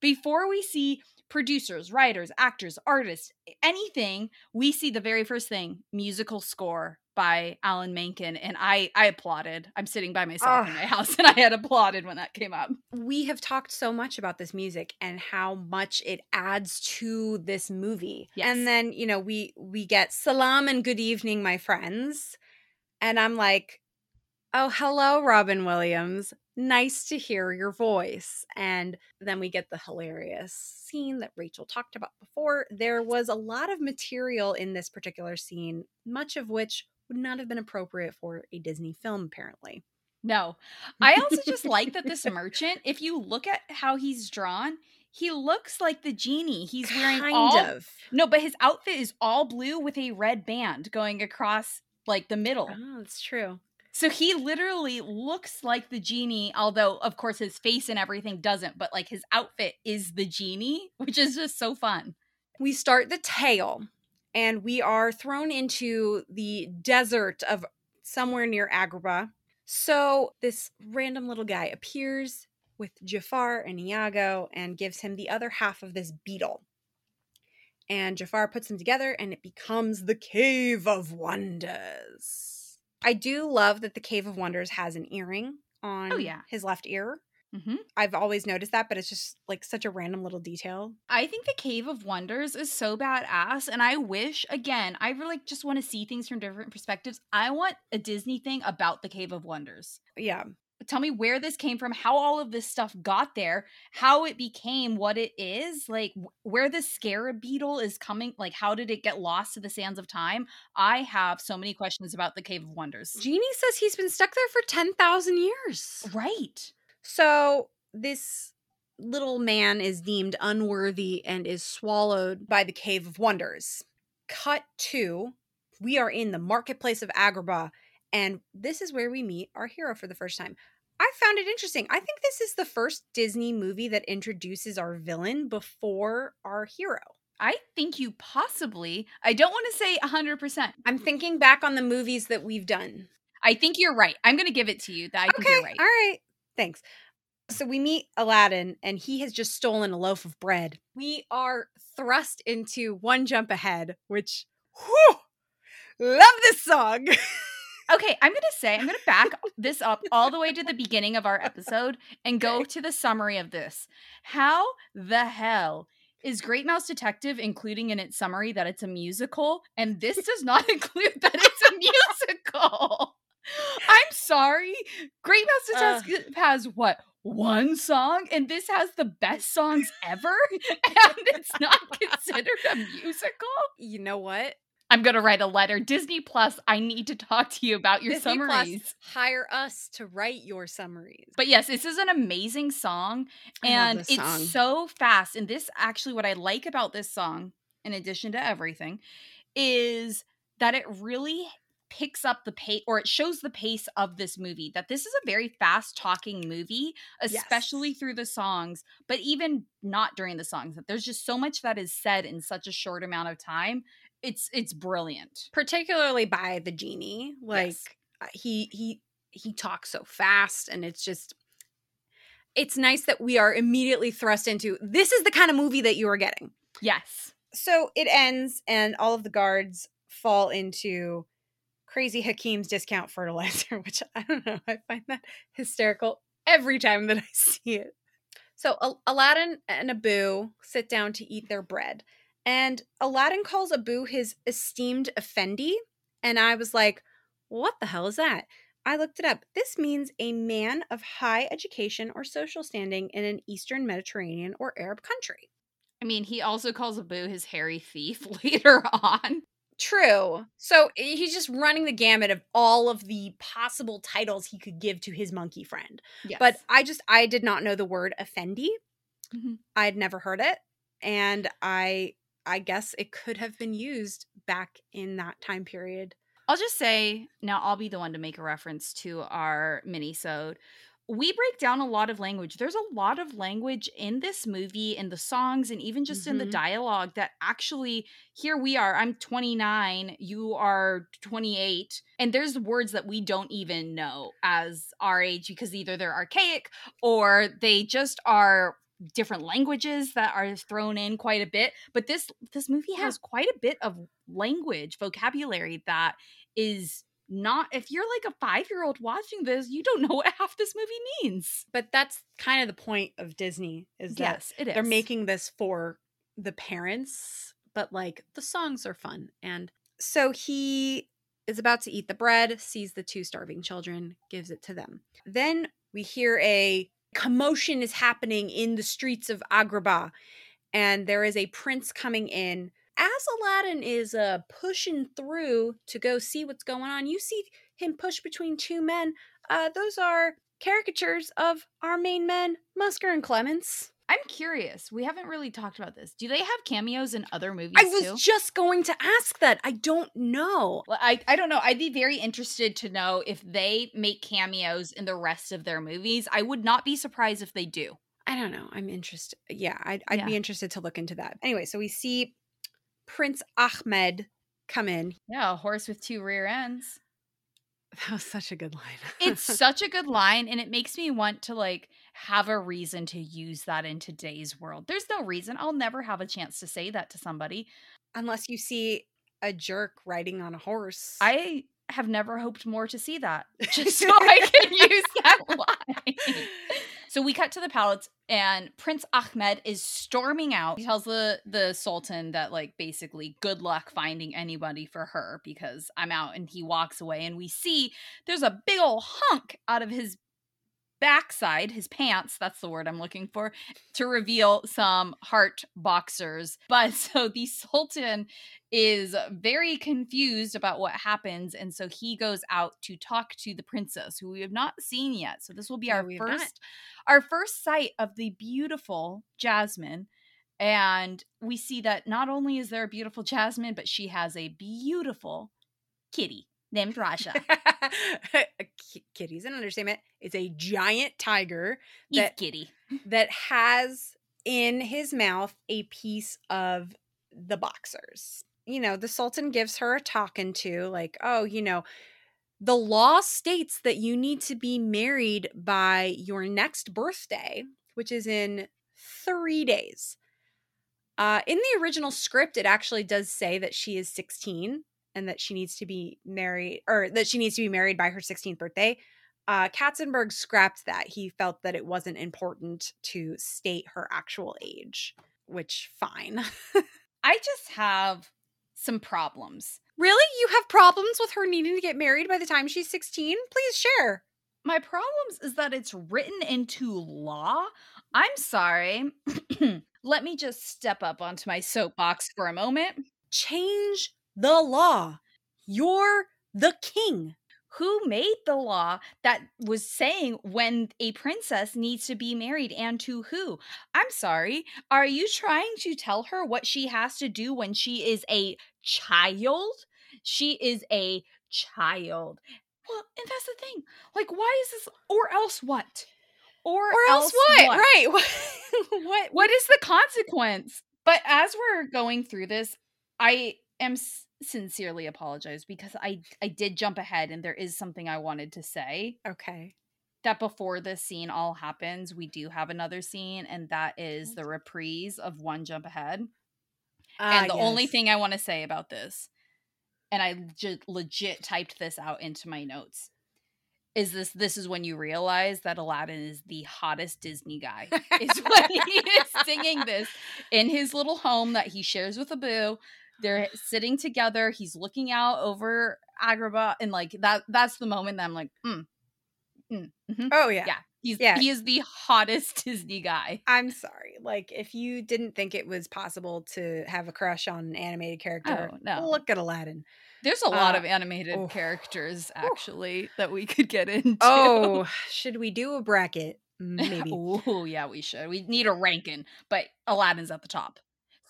Before we see producers, writers, actors, artists, anything, we see the very first thing, musical score by Alan Menken and I I applauded. I'm sitting by myself in my Ah. house and I had applauded when that came up. we have talked so much about this music and how much it adds to this movie. Yes. And then, you know, we we get salam and good evening my friends. And I'm like, "Oh, hello Robin Williams. Nice to hear your voice." And then we get the hilarious scene that Rachel talked about before. There was a lot of material in this particular scene, much of which would not have been appropriate for a Disney film apparently. No. I also just like that this merchant, if you look at how he's drawn, he looks like the genie. He's wearing kind all of. No, but his outfit is all blue with a red band going across like the middle. Oh, that's true. So he literally looks like the genie, although of course his face and everything doesn't, but like his outfit is the genie, which is just so fun. we start the tale and we are thrown into the desert of somewhere near Agrabah. So this random little guy appears with Jafar and Iago and gives him the other half of this beetle. And Jafar puts them together and it becomes the Cave of Wonders. I do love that the Cave of Wonders has an earring on Oh, yeah. his left ear. hmm I've always noticed that, but it's just like such a random little detail. I think the Cave of Wonders is so badass, and I wish again, I really just want to see things from different perspectives. I want a Disney thing about the Cave of Wonders. Yeah. Tell me where this came from, how all of this stuff got there, how it became what it is, like where the scarab beetle is coming, like how did it get lost to the sands of time? I have so many questions about the Cave of Wonders. Genie says he's been stuck there for 10,000 years. Right. So this little man is deemed unworthy and is swallowed by the Cave of Wonders. Cut to, we are in the marketplace of Agrabah, and this is where we meet our hero for the first time. I found it interesting. I think this is the first Disney movie that introduces our villain before our hero. I think you possibly, I don't want to say 100%. I'm thinking back on the movies that we've done. I think you're right. I'm going to give it to you that I okay, right. all right. Thanks. So we meet Aladdin, and he has just stolen a loaf of bread. We are thrust into One Jump Ahead, which, whew, love this song. Okay, I'm going to say, I'm going to back this up all the way to the beginning of our episode and go to the summary of this. How the hell is Great Mouse Detective including in its summary that it's a musical? And this does not include that it's a musical. I'm sorry. Great Mouse Ugh. Detective has what? One song, and this has the best songs ever, and it's not considered a musical. you know what? I'm gonna write a letter. Disney Plus, I need to talk to you about your Disney Plus, summaries. hire us to write your summaries. But yes, this is an amazing song, and it's so fast. And this actually, what I like about this song, in addition to everything, is that it really picks up the pace or it shows the pace of this movie that this is a very fast talking movie especially Yes. through the songs but even not during the songs that there's just so much that is said in such a short amount of time it's it's brilliant particularly by the genie. Like Yes. uh, he he he talks so fast, and it's just. It's nice that we are immediately thrust into this is the kind of movie that you are getting. yes so it ends and all of the guards fall into crazy Hakim's discount fertilizer, which I don't know. I find that hysterical every time that I see it. So Al- Aladdin and Abu sit down to eat their bread. And Aladdin calls Abu his esteemed Effendi. And I was like, what the hell is that? I looked it up. This means a man of high education or social standing in an Eastern Mediterranean or Arab country. I mean, he also calls Abu his hairy thief later on. True. So he's just running the gamut of all of the possible titles he could give to his monkey friend. Yes. But I just I did not know the word Effendi. Mhm. I'd never heard it, and I I guess it could have been used back in that time period. I'll just say now I'll be the one to make a reference to our mini sode. We break down a lot of language. There's a lot of language in this movie, in the songs, and even just in the Mhm. dialogue that actually here we are. I'm 29, you are 28, and there's words that we don't even know as our age because either they're archaic or they just are different languages that are thrown in quite a bit but this this movie has quite a bit of language vocabulary that is not if you're like a five year old watching this you don't know what half this movie means But that's kind of the point of Disney is that yes it is they're making this for the parents, but like the songs are fun. And so he is about to eat the bread, sees the two starving children, gives it to them. Then we hear a commotion is happening in the streets of Agrabah, and there is a prince coming in. As Aladdin is uh, pushing through to go see what's going on, you see him push between two men. Uh, those are caricatures of our main men, Musker and Clements. I'm curious we haven't really talked about this do they have cameos in other movies I was too just going to ask that. I don't know. Well, I, I don't know. I'd be very interested to know if they make cameos in the rest of their movies. I would not be surprised if they do. I don't know. I'm interested. Yeah, I'd, I'd be interested to look into that. Anyway, so we see Prince Ahmed come in. Yeah, a horse with two rear ends. That was such a good line. It's such a good line, and it makes me want to like have a reason to use that in today's world. There's no reason. I'll never have a chance to say that to somebody. unless you see a jerk riding on a horse. I have never hoped more to see that, just so I can use that line. So we cut to the palace, and Prince Ahmed is storming out. He tells the the Sultan that like basically good luck finding anybody for her because I'm out, and he walks away. And we see there's a big old hunk out of his backside, his pants. That's the word I'm looking for to reveal some heart boxers. But so the Sultan is very confused about what happens and so he goes out to talk to the princess who we have not seen yet so this will be No, our first our first sight of the beautiful jasmine and we see that not only is there a beautiful jasmine but she has a beautiful kitty named Raja. A ki- Kitty's an understatement. It's a giant tiger He's that kitty that has in his mouth a piece of the boxers. You know, the Sultan gives her a talking to, like, oh, you know, the law states that you need to be married by your next birthday, which is in three days. Uh, in the original script, it actually does say that she is 16 and that she needs to be married, or that she needs to be married by her 16th birthday. Uh, Katzenberg scrapped that. He felt that it wasn't important to state her actual age, which fine. I just have some problems really? You have problems with her needing to get married by the time she's 16? Please share. my problems is that it's written into law. I'm sorry. Let me just step up onto my soapbox for a moment. Change the law. You're the king. Who made the law that was saying when a princess needs to be married and to who? I'm sorry. Are you trying to tell her what she has to do when she is a child? She is a child. Well, and that's the thing. Like, why is this? Or else what? Or, Or else, what? Right. What? what? what is the consequence? But as we're going through this, I am sincerely apologize because I I did jump ahead and there is something I wanted to say Okay. that before this scene all happens, we do have another scene and that is the reprise of One Jump Ahead. Ah, and the only thing I want to say about this and I just legit typed this out into my notes. Is this this is when you realize that Aladdin is the hottest Disney guy? Is when he is singing this in his little home that he shares with Abu. They're sitting together. He's looking out over Agrabah, and like that. That's the moment that I'm like, mm, mm, mhm. Oh yeah. yeah, he's Yeah. he is the hottest Disney guy. I'm sorry. Like if you didn't think it was possible to have a crush on an animated character, Oh, no. look at Aladdin. There's a lot Uh, of animated oof. characters actually that we could get into. Oh, should we do a bracket? Maybe. Oh, yeah, we should. We need a ranking, but Aladdin's at the top.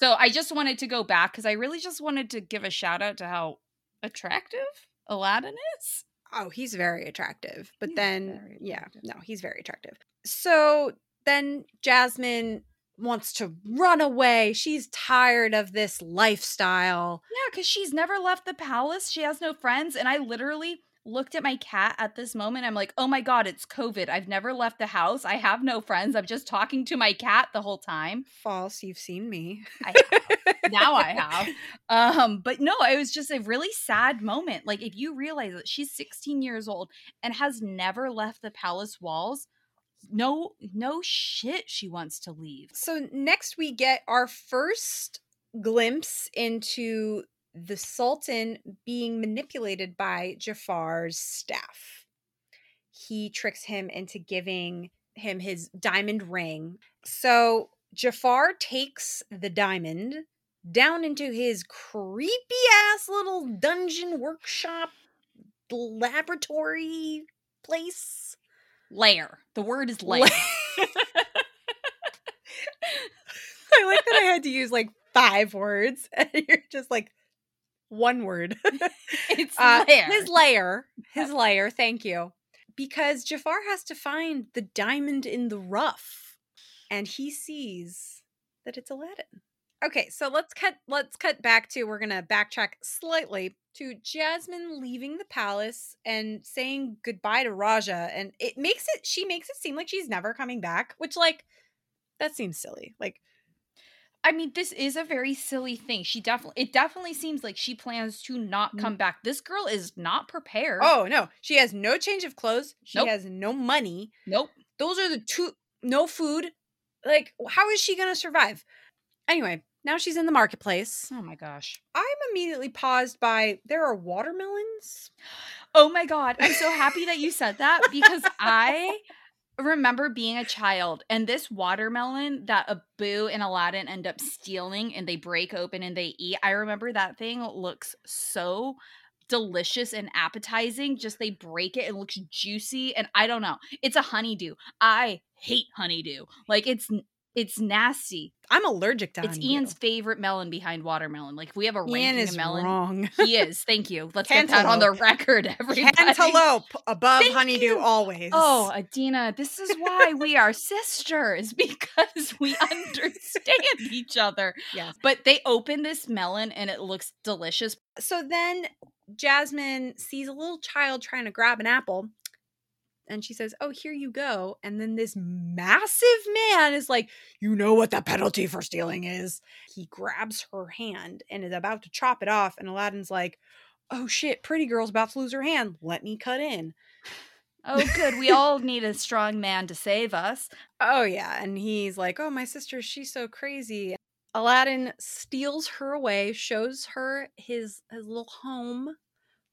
So I just wanted to go back because I really just wanted to give a shout out to how attractive Aladdin is. Oh, he's very attractive. But He's then, very yeah, no, he's very attractive. So then Jasmine wants to run away. She's tired of this lifestyle. Yeah, because she's never left the palace. She has no friends. And I literally looked at my cat at this moment. I'm like, oh my God, it's COVID. I've never left the house. I have no friends. I'm just talking to my cat the whole time. False, you've seen me. I now I have. Um, but no, it was just a really sad moment. Like if you realize that she's 16 years old and has never left the palace walls, no, no shit, she wants to leave. So next we get our first glimpse into the Sultan being manipulated by Jafar's staff. He tricks him into giving him his diamond ring. So Jafar takes the diamond down into his creepy ass little dungeon workshop laboratory place. Lair. The word is La- lair. I like that I had to use like five words, and you're just like one word. it's Uh, lair. His layer, his layer. Thank you, because Jafar has to find the diamond in the rough, and he sees that it's Aladdin. Okay, so let's cut. Let's cut back to. We're gonna backtrack slightly to Jasmine leaving the palace and saying goodbye to Raja, and it makes it. She makes it seem like she's never coming back, which like that seems silly. Like I mean, this is a very silly thing. She definitely, it definitely seems like she plans to not mm-hmm. come back. This girl is not prepared. Oh no, she has no change of clothes. She Nope. has no money. nope. Those are the two no food. Like how is she going to survive? Anyway, now she's in the marketplace. Oh my gosh. I'm immediately paused by there are watermelons. Oh my god, I'm so happy that you said that because I remember being a child and this watermelon that Abu and Aladdin end up stealing and they break open and they eat. I remember that thing looks so delicious and appetizing. Just they break it and looks juicy and I don't know. It's a honeydew. I hate honeydew. Like it's it's nasty. I'm allergic to it. It's. Ian's favorite melon behind watermelon. Like if we have a ranking Ian of melon. wrong. He is. Thank you. Let's get that on the record, everybody. Cantaloupe above Thank honeydew you. always. Oh, Adina, this is why we are sisters because we understand each other. Yes. But they open this melon and it looks delicious. so then Jasmine sees a little child trying to grab an apple. And she says, Oh, here you go. And then this massive man is like, You know what the penalty for stealing is. He grabs her hand and is about to chop it off. And Aladdin's like, Oh shit, pretty girl's about to lose her hand. Let me cut in. Oh, good. We all need a strong man to save us. Oh, yeah. And he's like, Oh, my sister, she's so crazy. Aladdin steals her away, shows her his, his little home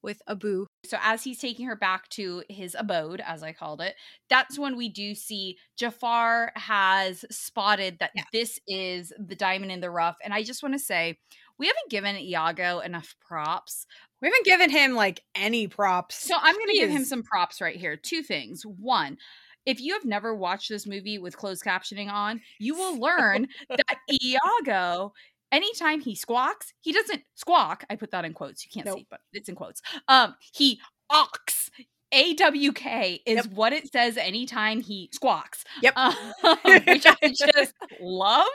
with Abu. So, as he's taking her back to his abode, as I called it, that's when we do see Jafar has spotted that Yeah. this is the diamond in the rough. And I just want to say, we haven't given Iago enough props. We haven't given him like any props. So I'm going to give him some props right here. Two things. One, if you have never watched this movie with closed captioning on, you will learn that Iago, anytime he squawks, he doesn't squawk. I put that in quotes. You can't Nope. see, but it's in quotes. Um, he awks. AWK is Yep. what it says anytime he squawks. Yep. Um, which I just love.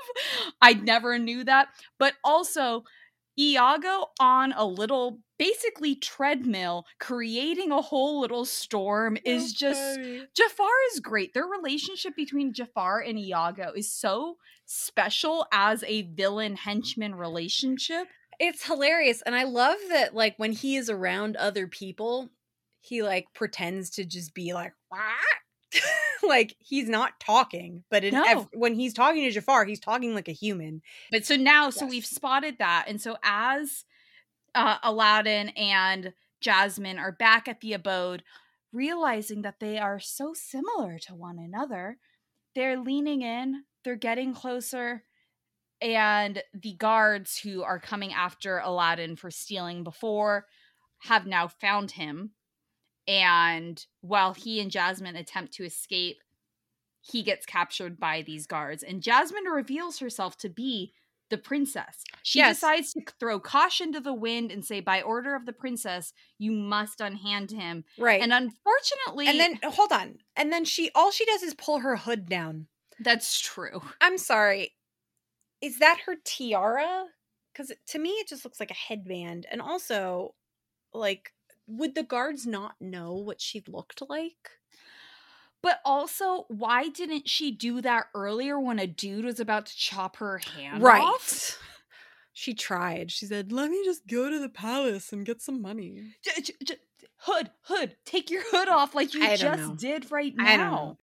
I never knew that. But also, Iago on a little basically treadmill creating a whole little storm is just Jafar is great. Their relationship between Jafar and Iago is so special as a villain henchman relationship. It's hilarious. And I love that, like, when he is around other people, he, like, pretends to just be like, what? like, he's not talking, but in No. ev- when he's talking to Jafar, he's talking like a human. But so now, so we've spotted that. And so as uh, Aladdin and Jasmine are back at the abode, realizing that they are so similar to one another, they're leaning in, they're getting closer. And the guards who are coming after Aladdin for stealing before have now found him. And while he and Jasmine attempt to escape, he gets captured by these guards. And Jasmine reveals herself to be the princess. She Yes. decides to throw caution to the wind and say, by order of the princess, you must unhand him. Right. And unfortunately, and then, hold on. And then she, all she does is pull her hood down. that's true. I'm sorry. Is that her tiara? Because to me, it just looks like a headband. And also, like, would the guards not know what she looked like? But also, why didn't she do that earlier when a dude was about to chop her hand off? She tried. She said, "Let me just go to the palace and get some money." J- j- j- hood, hood, take your hood off like you just know. did right now. I don't know.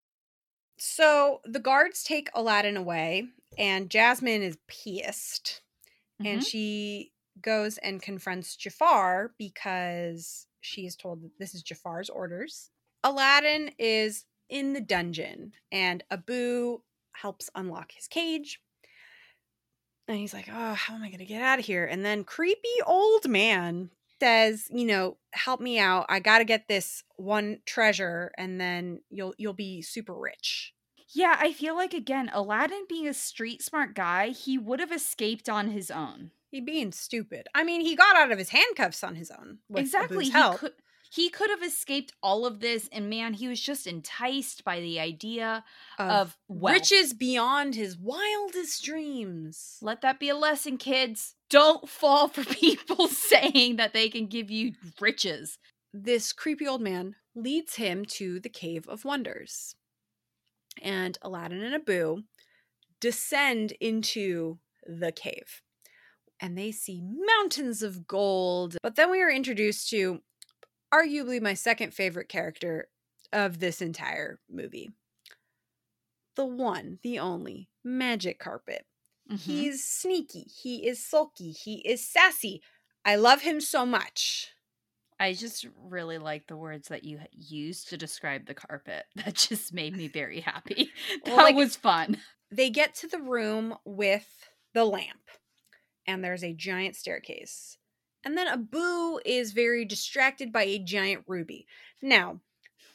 So the guards take Aladdin away, and Jasmine is pissed, and Mhm. she goes and confronts Jafar because she is told that this is Jafar's orders. Aladdin is in the dungeon, and Abu helps unlock his cage. And he's like, Oh, how am I going to get out of here? And then creepy old man says, You know, help me out. I got to get this one treasure, and then you'll you'll be super rich. Yeah, I feel like again, Aladdin being a street smart guy, he would have escaped on his own. He being stupid. I mean, he got out of his handcuffs on his own. Exactly. He could he could have escaped all of this, and man, he was just enticed by the idea of of wealth. riches beyond his wildest dreams. Let that be a lesson, kids. Don't fall for people saying that they can give you riches. This creepy old man leads him to the Cave of Wonders. And Aladdin and Abu descend into the cave. And they see mountains of gold. But then we are introduced to arguably my second favorite character of this entire movie the one, the only, Magic Carpet. Mhm. He's sneaky. He is sulky. He is sassy. I love him so much. I just really like the words that you used to describe the carpet. That just made me very happy. That Well, like- was fun. They get to the room with the lamp, and there's a giant staircase. And then Abu is very distracted by a giant ruby. Now,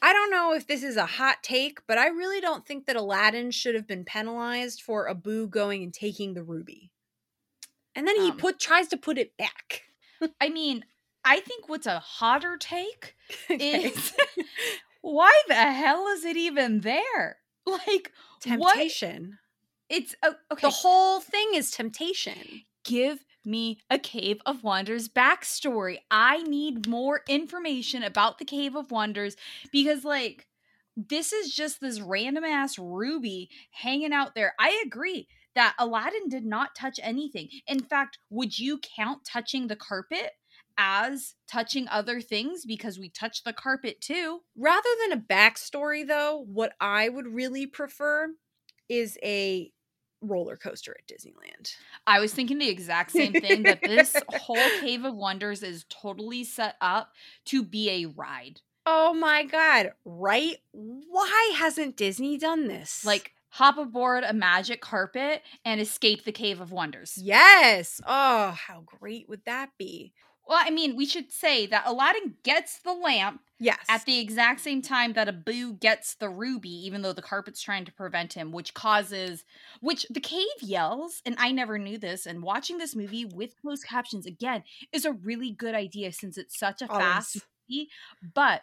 I don't know if this is a hot take, but I really don't think that Aladdin should have been penalized for Abu going and taking the ruby. And then he Um, put tries to put it back. I mean, I think what's a hotter take Okay. is why the hell is it even there? Like what? temptation. It's uh, okay. The whole thing is temptation. Give me a Cave of Wonders backstory. I need more information about the Cave of Wonders because, like, this is just this random ass ruby hanging out there. I agree that Aladdin did not touch anything. In fact, would you count touching the carpet as touching other things because we touched the carpet too? Rather than a backstory, though, what I would really prefer is a roller coaster at Disneyland. I was thinking the exact same thing that this whole Cave of Wonders is totally set up to be a ride. Oh my god, right? Why hasn't Disney done this? Like hop aboard a magic carpet and escape the Cave of Wonders. yes. Oh, how great would that be? Well, I mean, we should say that Aladdin gets the lamp Yes. at the exact same time that Abu gets the ruby, even though the carpet's trying to prevent him, which causes, which the cave yells, and I never knew this. And watching this movie with closed captions again is a really good idea since it's such a fast movie. But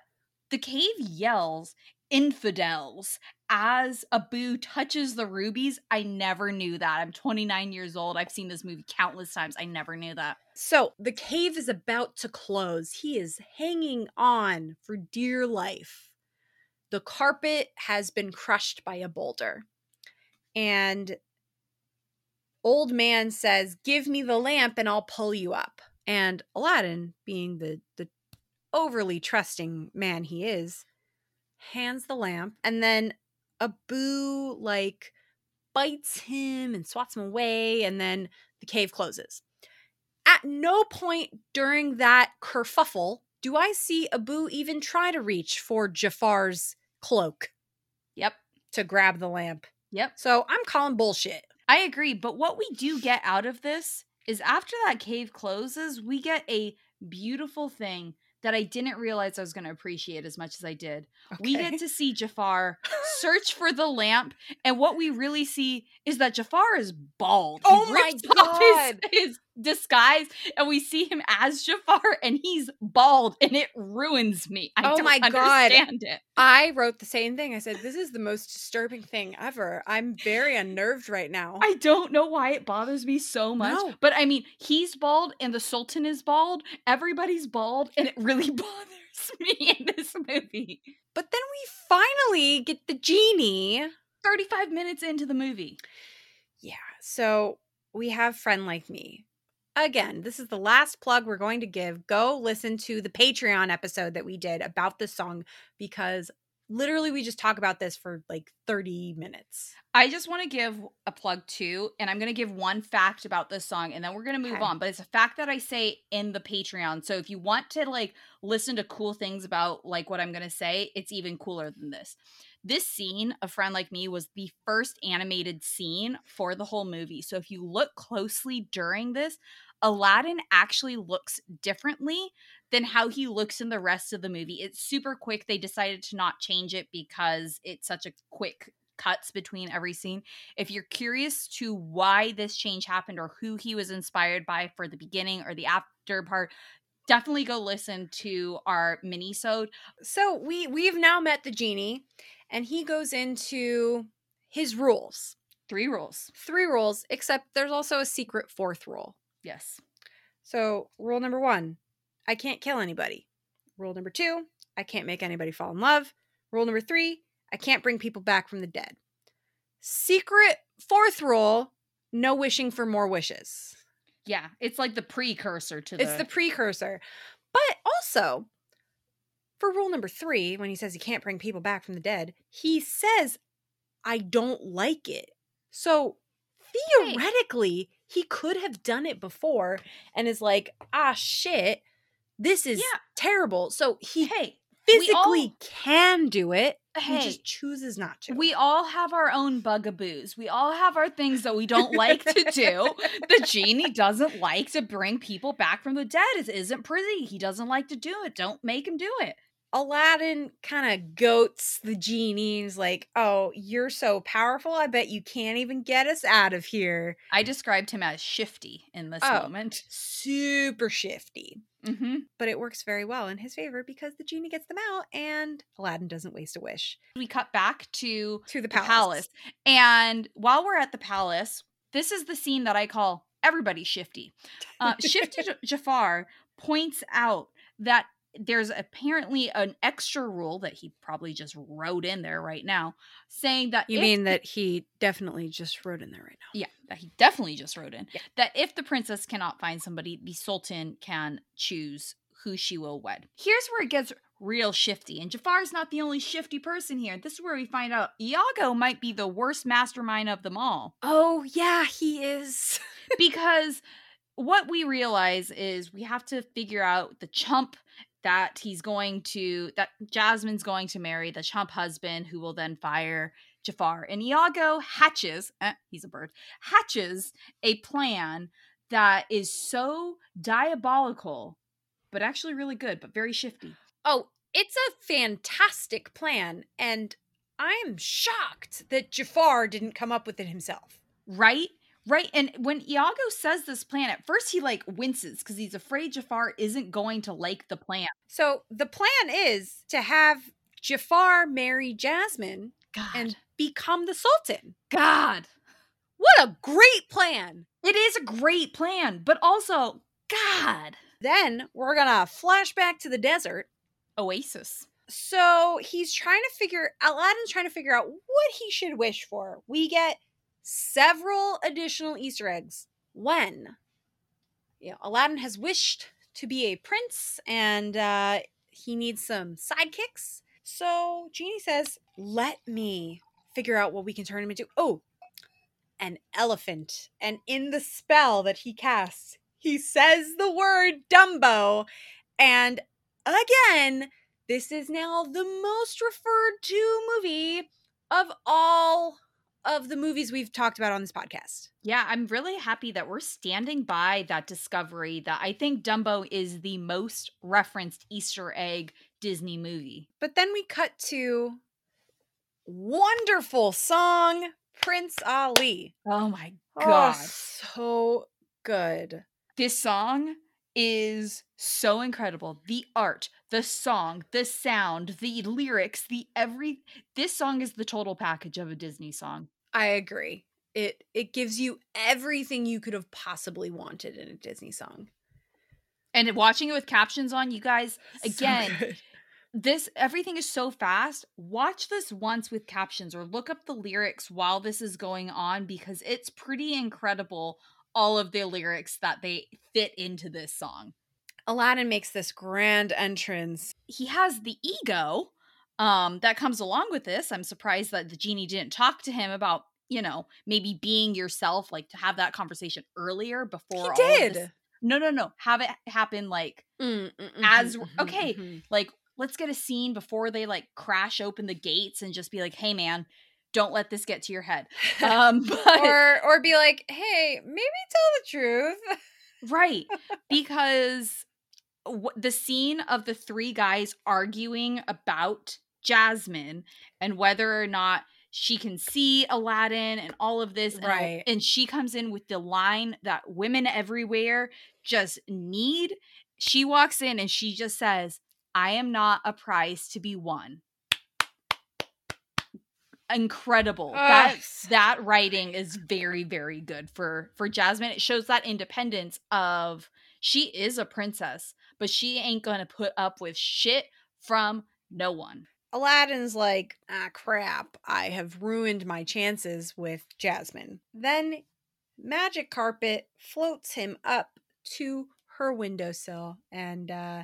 the cave yells infidels as Abu touches the rubies. I never knew that. I'm 29 years old. I've seen this movie countless times. I never knew that. So the cave is about to close. He is hanging on for dear life. The carpet has been crushed by a boulder. And old man says, Give me the lamp and I'll pull you up. And Aladdin, being the, the overly trusting man he is, hands the lamp and then Abu like bites him and swats him away, and then the cave closes. At no point during that kerfuffle do I see Abu even try to reach for Jafar's cloak Yep. to grab the lamp. Yep. So I'm calling bullshit. I agree. But what we do get out of this is after that cave closes, we get a beautiful thing that I didn't realize I was going to appreciate as much as I did. We get to see Jafar search for the lamp, and what we really see is that Jafar is bald. He Oh my off his- God. His, disguise, and we see him as Jafar, and he's bald, and it ruins me. I Oh don't my God. it. I wrote the same thing. I said, This is the most disturbing thing ever. I'm very unnerved right now. I don't know why it bothers me so much. No. But I mean, he's bald and the Sultan is bald. Everybody's bald, and it really bothers me in this movie. but then we finally get the genie. 35 minutes into the movie. Yeah. So we have Friend Like Me. Again, this is the last plug we're going to give. Go listen to the Patreon episode that we did about this song because literally we just talk about this for like 30 minutes. I just want to give a plug too, and I'm going to give one fact about this song, and then we're going to move Okay. on. But it's a fact that I say in the Patreon. So if you want to like listen to cool things about like what I'm going to say, it's even cooler than this. This scene, A Friend Like Me, was the first animated scene for the whole movie. So if you look closely during this, Aladdin actually looks differently than how he looks in the rest of the movie. It's super quick. They decided to not change it because it's such a quick cuts between every scene. If you're curious to why this change happened or who he was inspired by for the beginning or the after part, definitely go listen to our mini-sode. So we we've now met the genie and he goes into his rules. Three rules. Three rules, except there's also a secret fourth rule. Yes. So, rule number one I can't kill anybody. Rule number two I can't make anybody fall in love. Rule number three I can't bring people back from the dead. Secret fourth rule no wishing for more wishes. Yeah, it's like the precursor to the It's the precursor. But also, for rule number three, when he says he can't bring people back from the dead, he says, I don't like it. So theoretically, he could have done it before and is like, ah, shit, this is Yeah. terrible. So he Hey, we all- physically can do it. He hey, just chooses not to. we all have our own bugaboos. We all have our things that we don't like to do. The genie doesn't like to bring people back from the dead. It isn't pretty. He doesn't like to do it. Don't make him do it. Aladdin kind of goats the genies like, Oh, you're so powerful. I bet you can't even get us out of here. I described him as shifty in this Oh. moment. Super shifty. hmm But it works very well in his favor because the genie gets them out and Aladdin doesn't waste a wish. We cut back to To the the palace. palace. And while we're at the palace, this is the scene that I call everybody shifty. Uh, shifty Jafar points out that there's apparently an extra rule that he probably just wrote in there right now saying that You mean the- that he definitely just wrote in there right now? yeah that he definitely just wrote in Yeah. that if the princess cannot find somebody the sultan can choose who she will wed here's where it gets real shifty and jafar's not the only shifty person here this is where we find out iago might be the worst mastermind of them all Oh, yeah, he is. because what we realize is we have to figure out the chump that he's going to that Jasmine's going to marry the chump husband who will then fire Jafar and Iago hatches eh, he's a bird hatches a plan that is so diabolical but actually really good but very shifty Oh, it's a fantastic plan. And I'm shocked that Jafar didn't come up with it himself. right right and when Iago says this plan at first he like winces because he's afraid Jafar isn't going to like the plan So the plan is to have Jafar marry Jasmine god and become the Sultan. god What a great plan! It is a great plan, but also, God, Then we're gonna flash back to the desert. Oasis. So he's trying to figure Aladdin's trying to figure out what he should wish for. We get several additional Easter eggs when you know, Aladdin has wished to be a prince and uh, he needs some sidekicks. So Genie says, Let me figure out what we can turn him into. Oh, an elephant. And in the spell that he casts, he says the word Dumbo. And again, this is now the most referred to movie of all of the movies we've talked about on this podcast. Yeah, I'm really happy that we're standing by that discovery that I think Dumbo is the most referenced Easter egg Disney movie. But then we cut to wonderful song Prince Ali. Oh my oh, god. Oh, so good. This song is so incredible. The art, the song, the sound, the lyrics, the every this song is the total package of a Disney song. I agree. It it gives you everything you could have possibly wanted in a Disney song. And watching it with captions on, you guys, again, so this everything is so fast. Watch this once with captions or look up the lyrics while this is going on because it's pretty incredible all of the lyrics that they fit into this song. Aladdin makes this grand entrance. He has the ego um that comes along with this. I'm surprised that the genie didn't talk to him about, you know, maybe being yourself like to have that conversation earlier before he did. No, no, no. Have it happen like mm, mm, mm-hmm, as mm-hmm, okay, mm-hmm. like let's get a scene before they like crash open the gates and just be like, "Hey man, don't let this get to your head." Um but, or or be like, "Hey, maybe tell the truth." right. Because w- the scene of the three guys arguing about Jasmine and whether or not she can see Aladdin and all of this. Right. And, and she comes in with the line that women everywhere just need. She walks in and she just says, I am not a prize to be won. Incredible. That that writing is very very good for for Jasmine. It shows that independence of she is a princess, but she ain't going to put up with shit from no one. Aladdin's like, ah, crap, I have ruined my chances with Jasmine. Then Magic Carpet floats him up to her windowsill and uh,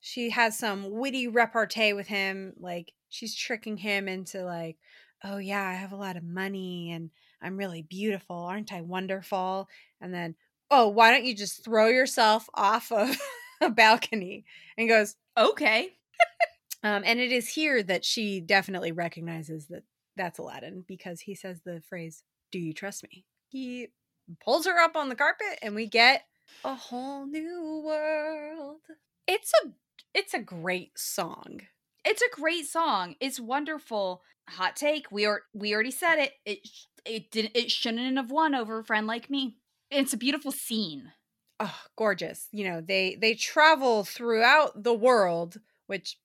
she has some witty repartee with him like she's tricking him into like oh yeah i have a lot of money and i'm really beautiful aren't i wonderful? And then oh why don't you just throw yourself off of a balcony? And goes okay um, and it is here that she definitely recognizes that that's aladdin because he says the phrase do you trust me he pulls her up on the carpet and we get a whole new world it's a it's a great song. It's a great song. It's wonderful. Hot take. We are we already said it. It it didn't it shouldn't have won over a friend like me. It's a beautiful scene. Oh, gorgeous. You know, they they travel throughout the world, which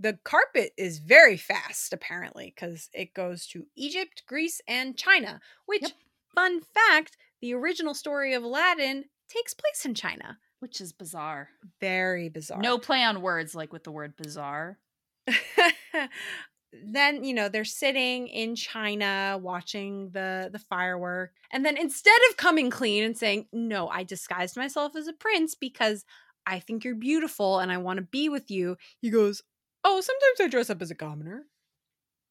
the carpet is very fast apparently cuz it goes to Egypt, Greece, and China, which yep. fun fact, the original story of Aladdin takes place in China which is bizarre. Very bizarre. No play on words like with the word bizarre. then you know they're sitting in china watching the the firework and then instead of coming clean and saying no i disguised myself as a prince because i think you're beautiful and i want to be with you he goes oh sometimes i dress up as a commoner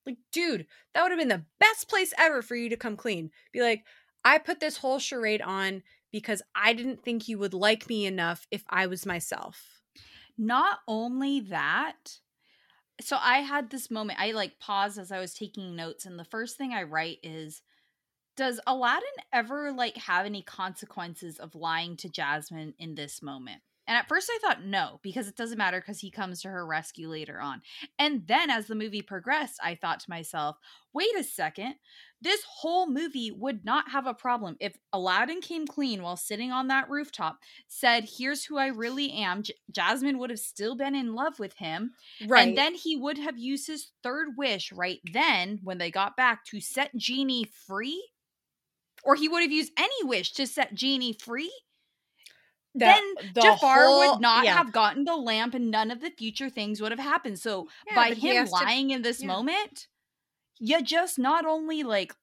like dude that would have been the best place ever for you to come clean be like i put this whole charade on because I didn't think you would like me enough if I was myself. Not only that, so I had this moment, I like paused as I was taking notes, and the first thing I write is Does Aladdin ever like have any consequences of lying to Jasmine in this moment? And at first I thought no, because it doesn't matter because he comes to her rescue later on. And then as the movie progressed, I thought to myself, wait a second, this whole movie would not have a problem if Aladdin came clean while sitting on that rooftop, said, Here's who I really am. J- Jasmine would have still been in love with him. Right. And then he would have used his third wish right then when they got back to set Genie free. Or he would have used any wish to set Genie free then the Jafar whole, would not yeah. have gotten the lamp and none of the future things would have happened. So yeah, by him lying to, in this yeah. moment, you just not only like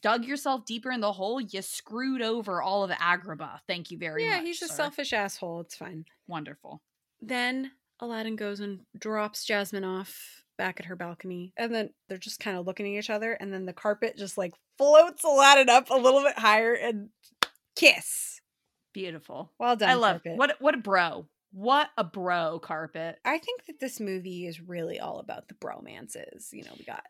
dug yourself deeper in the hole, you screwed over all of Agrabah. Thank you very much. yeah, he's a selfish asshole. It's fine. Wonderful. Then Aladdin goes and drops Jasmine off back at her balcony. And then they're just kind of looking at each other. And then the carpet just like floats Aladdin up a little bit higher and kiss. Beautiful. Well done. I love carpet. what what a bro. What a bro carpet. I think that this movie is really all about the bromances. You know, we got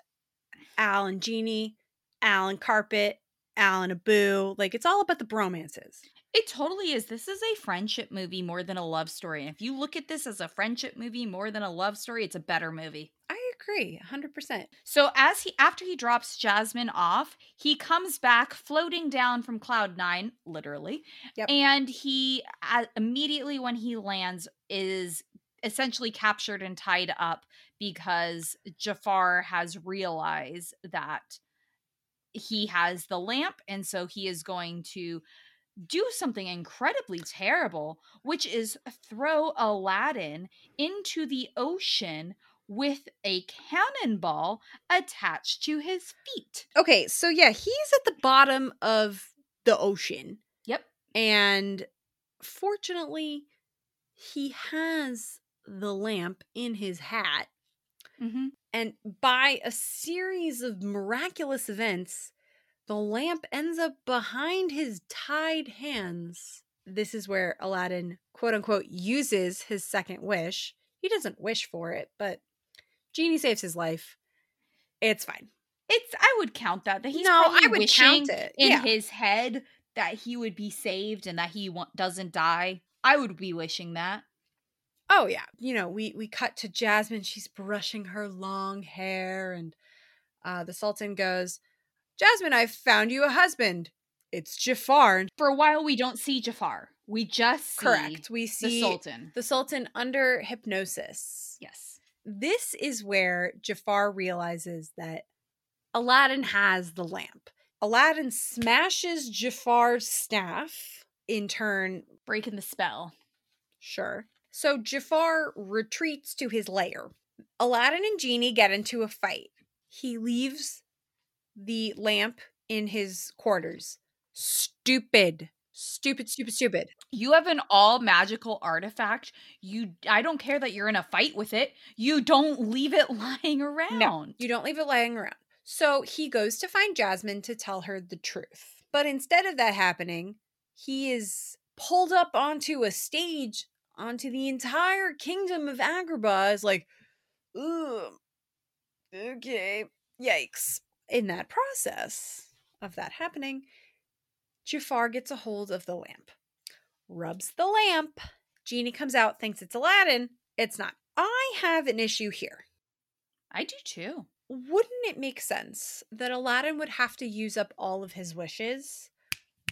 Al and Genie, Al and Carpet, Al and Abu. Like it's all about the bromances. It totally is. This is a friendship movie more than a love story. And if you look at this as a friendship movie more than a love story, it's a better movie. I agree, 100%. So as he after he drops Jasmine off, he comes back floating down from cloud 9, literally. Yep. And he uh, immediately when he lands is essentially captured and tied up because Jafar has realized that he has the lamp and so he is going to do something incredibly terrible, which is throw Aladdin into the ocean with a cannonball attached to his feet. Okay, so yeah, he's at the bottom of the ocean. Yep. And fortunately, he has the lamp in his hat. Mm-hmm. And by a series of miraculous events, the lamp ends up behind his tied hands. This is where Aladdin, quote unquote, uses his second wish. He doesn't wish for it, but Genie saves his life. It's fine. It's I would count that that he's No, I would count it, in yeah. his head that he would be saved and that he wa- doesn't die. I would be wishing that. Oh yeah, you know, we we cut to Jasmine. She's brushing her long hair, and uh, the Sultan goes, "Jasmine, I've found you a husband. It's Jafar." And For a while, we don't see Jafar. We just see correct, we see the Sultan. the Sultan under hypnosis. Yes. This is where Jafar realizes that Aladdin has the lamp. Aladdin smashes Jafar's staff. In turn, Breaking the spell. Sure. So Jafar retreats to his lair. Aladdin and Genie get into a fight. He leaves the lamp in his quarters. Stupid. Stupid, stupid, stupid. You have an all magical artifact. You I don't care that you're in a fight with it. You don't leave it lying around. No, you don't leave it lying around. So he goes to find Jasmine to tell her the truth. But instead of that happening, he is pulled up onto a stage, onto the entire kingdom of Agrabah. Is like, ooh, okay, yikes. In that process of that happening, Jafar gets a hold of the lamp, rubs the lamp. Genie comes out, thinks it's Aladdin. It's not. I have an issue here I do too. wouldn't it make sense that Aladdin would have to use up all of his wishes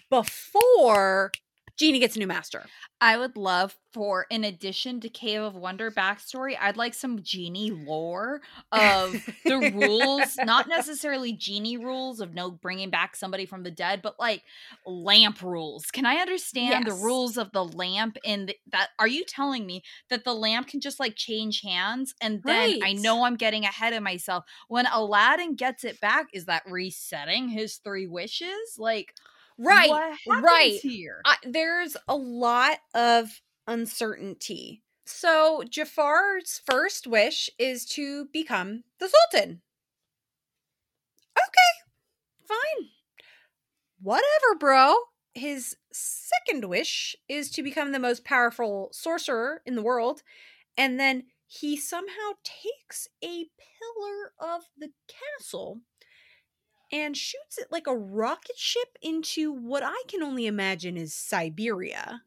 before Genie gets a new master? I would love for, in addition to Cave of Wonder backstory, I'd like some genie lore of the rules, not necessarily genie rules of no bringing back somebody from the dead, but like lamp rules. Can I understand the rules of the lamp? And th- that are you telling me that the lamp can just like change hands? And then I know I'm getting ahead of myself. When Aladdin gets it back, is that resetting his three wishes? Like, Right, right. here? I, there's a lot of uncertainty. So Jafar's first wish is to become the Sultan. Okay, fine. Whatever, bro. His second wish is to become the most powerful sorcerer in the world. And then he somehow takes a pillar of the castle and shoots it like a rocket ship into what I can only imagine is Siberia.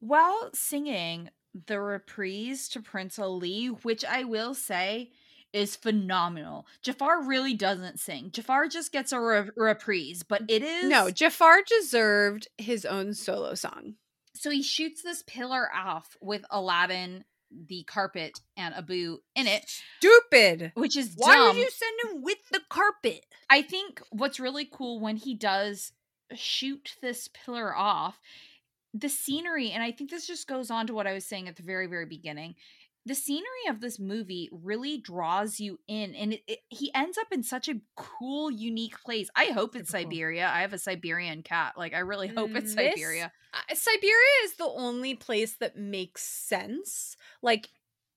While singing the reprise to Prince Ali, which I will say is phenomenal. Jafar really doesn't sing. Jafar just gets a re- reprise, but it is No, Jafar deserved his own solo song. So he shoots this pillar off with Aladdin, the carpet, and Abu in it, Stupid. which is Why dumb. did you send him with the carpet? I think what's really cool when he does shoot this pillar off, the scenery, and I think this just goes on to what I was saying at the very, very beginning. The scenery of this movie really draws you in and it, it, he ends up in such a cool unique place i hope it's cool. siberia i have a siberian cat like i really hope it's This- siberia Uh, Siberia is the only place that makes sense. Like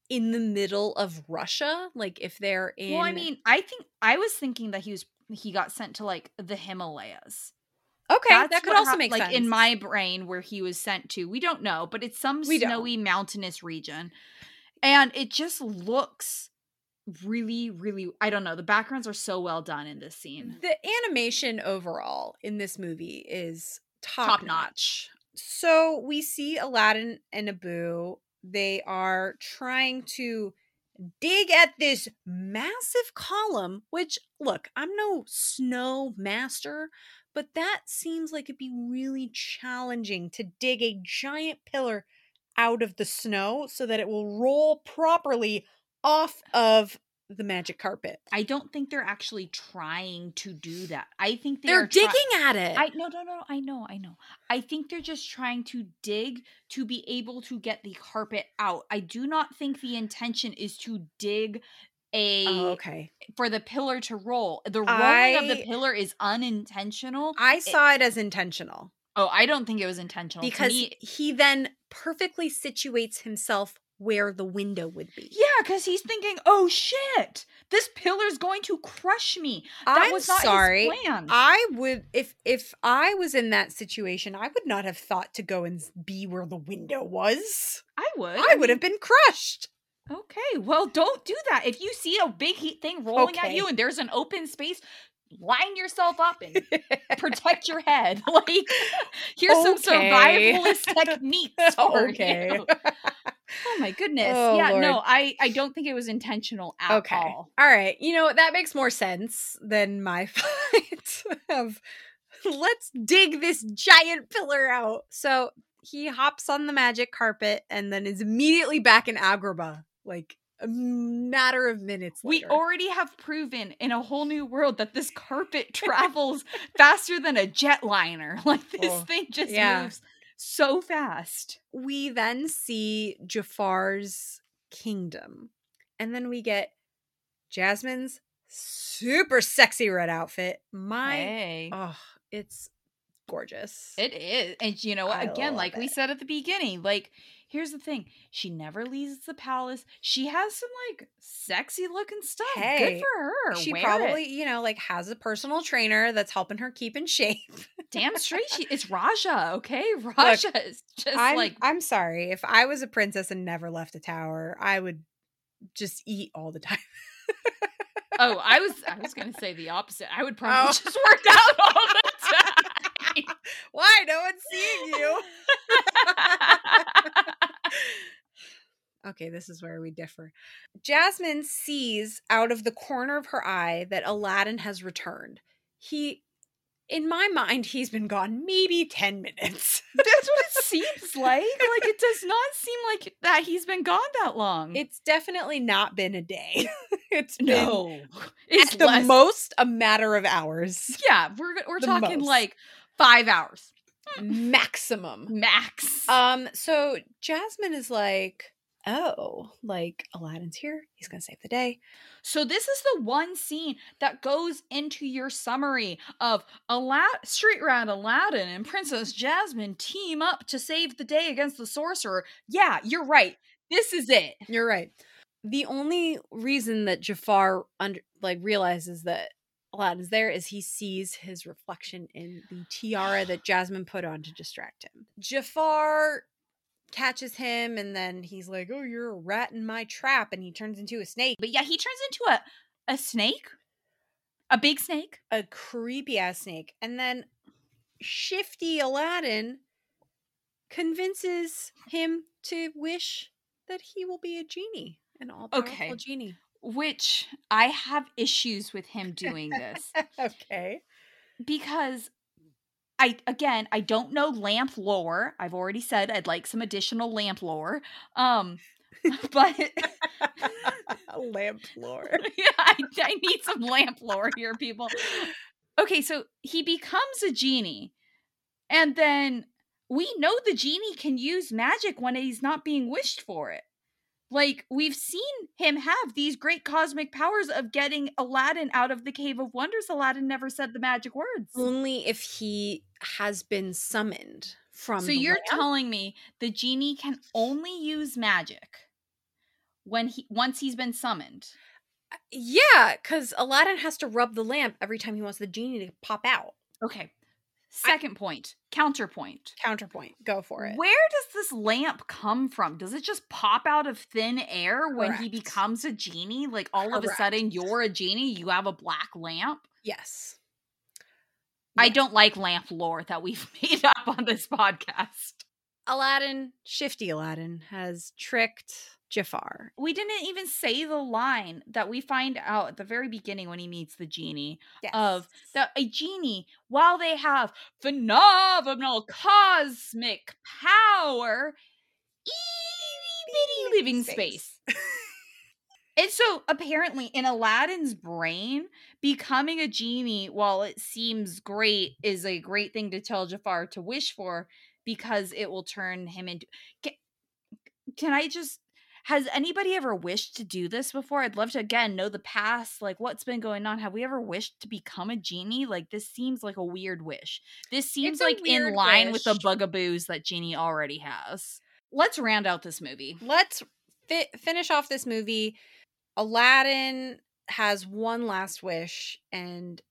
in the middle of Russia, like if they're in well i mean i think i was thinking that he was he got sent to like the himalayas Okay, That's that could also hap- make like sense. in my brain where he was sent to. We don't know, but it's some We don't. snowy mountainous region. And it just looks really really I don't know. The backgrounds are so well done in this scene. the animation overall in this movie is top, Top notch. notch. So we see Aladdin and Abu. They are trying to dig at this massive column, which, look, I'm no snow master, but that seems like it'd be really challenging to dig a giant pillar out of the snow so that it will roll properly off of the magic carpet. I don't think they're actually trying to do that. I think they They're are try- digging at it. I no no no I know I know. I think they're just trying to dig to be able to get the carpet out. I do not think the intention is to dig oh, a oh, okay. for the pillar to roll. The rolling of the pillar is unintentional. I saw it as intentional. Oh, I don't think it was intentional. Because me- he then perfectly situates himself where the window would be. yeah, because he's thinking, "Oh shit, this pillar's going to crush me." That I'm was not sorry. his plan. I would if if I was in that situation, I would not have thought to go and be where the window was. I would. I would have been crushed. Okay, well, don't do that. If you see a big heat thing rolling at you and there's an open space, line yourself up and protect your head. Like, here's some survivalist techniques. For Okay. You. Oh my goodness. Oh, yeah, no, I I don't think it was intentional at okay. all. All right. You know, that makes more sense than my fight of let's dig this giant pillar out. So he hops on the magic carpet and then is immediately back in Agrabah, like a matter of minutes We already have proven in a whole new world that this carpet travels faster than a jetliner. Like this Oh, thing just yeah. moves so fast. we then see Jafar's kingdom. And then we get Jasmine's super sexy red outfit. My Hey. oh, it's gorgeous. It is. And you know what? Again, like we said at the beginning, like here's the thing. She never leaves the palace. She has some like sexy looking stuff. Good for her. she Wear probably, it. you know, like has a personal trainer that's helping her keep in shape. damn straight she it's Raja, okay? Raja is just I'm, like I'm sorry. If I was a princess and never left a tower, I would just eat all the time. Oh, I was I was gonna say the opposite. I would probably Oh. just work out all the time. Why? No one's seeing you. Okay, this is where we differ. Jasmine sees out of the corner of her eye that Aladdin has returned. He, in my mind, he's been gone maybe 10 minutes. That's what it seems like. Like it does not seem like that he's been gone that long. It's definitely not been a day. it's no. It's at the most a matter of hours Yeah, we're we're The talking most. like five hours maximum. max. Um, so Jasmine is like, oh, like Aladdin's here. He's gonna save the day. so this is the one scene that goes into your summary of Alad- Street Rat Aladdin and Princess Jasmine team up to save the day against the sorcerer. Yeah, you're right. This is it. You're right. The only reason that Jafar under like realizes that Aladdin's there is he sees his reflection in the tiara that Jasmine put on to distract him. Jafar catches him and then he's like, "Oh, you're a rat in my trap," and he turns into a snake. But yeah, he turns into a a snake, a big snake. a creepy ass snake. And then shifty Aladdin convinces him to wish that he will be a genie, an all powerful Okay. genie. Which I have issues with him doing this okay. because I again I don't know lamp lore. I've already said I'd like some additional lamp lore. Um, but Lamp lore. yeah, I, I need some lamp lore here, people. Okay, so he becomes a genie, and then we know the genie can use magic when he's not being wished for it. Like we've seen him have these great cosmic powers of getting Aladdin out of the cave of wonders. Aladdin never said the magic words. Only if he has been summoned from. So you're telling me the genie can only use magic when he once he's been summoned. Uh, yeah, because Aladdin has to rub the lamp every time he wants the genie to pop out. Okay. Second I, point, counterpoint. Counterpoint. Go for it. Where does this lamp come from? Does it just pop out of thin air Correct. when he becomes a genie? Like all Correct. of a sudden you're a genie, you have a black lamp? Yes. I don't like lamp lore that we've made up on this podcast. Aladdin, shifty Aladdin, has tricked Jafar. We didn't even say the line that we find out at the very beginning when he meets the genie yes. of that a genie, while they have phenomenal cosmic power, itty bitty living space. space. And so apparently in Aladdin's brain, becoming a genie, while it seems great, is a great thing to tell Jafar to wish for because it will turn him into can, can I just has anybody ever wished to do this before? I'd love to again know the past, like what's been going on. Have we ever wished to become a genie? Like this seems like a weird wish. This seems like in line wish. with the bugaboos that Genie already has. Let's round out this movie. Let's fi- finish off this movie Aladdin has one last wish, and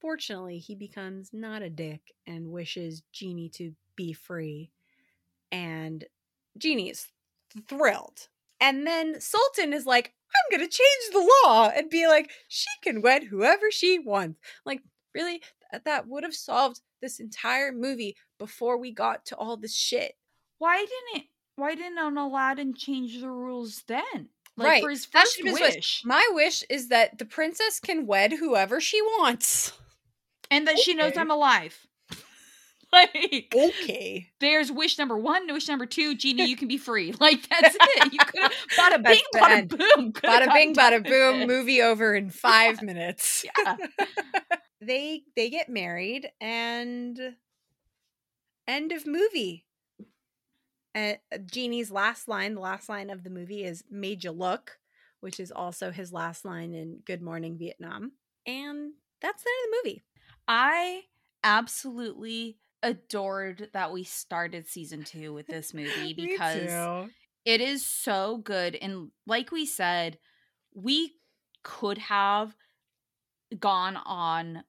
fortunately, he becomes not a dick and wishes Genie to be free. And Genie is thrilled. And then Sultan is like, I'm going to change the law and be like, she can wed whoever she wants. Like, really? That would have solved this entire movie before we got to all this shit. Why didn't why didn't Aladdin change the rules then? Like right. for his first wish. wish. My wish is that the princess can wed whoever she wants. And that okay. she knows I'm alive. like Okay. There's wish number one, wish number two, Genie, you can be free. Like that's it. You could have bada bing, bada boom. Bada bing, bada boom, movie over in five minutes. Yeah. they they get married and end of movie. And uh, Genie's last line, the last line of the movie is "Made you look," which is also his last line in "Good Morning Vietnam," and that's the end of the movie. I absolutely adored that we started season two with this movie because it is so good. And like we said, we could have gone on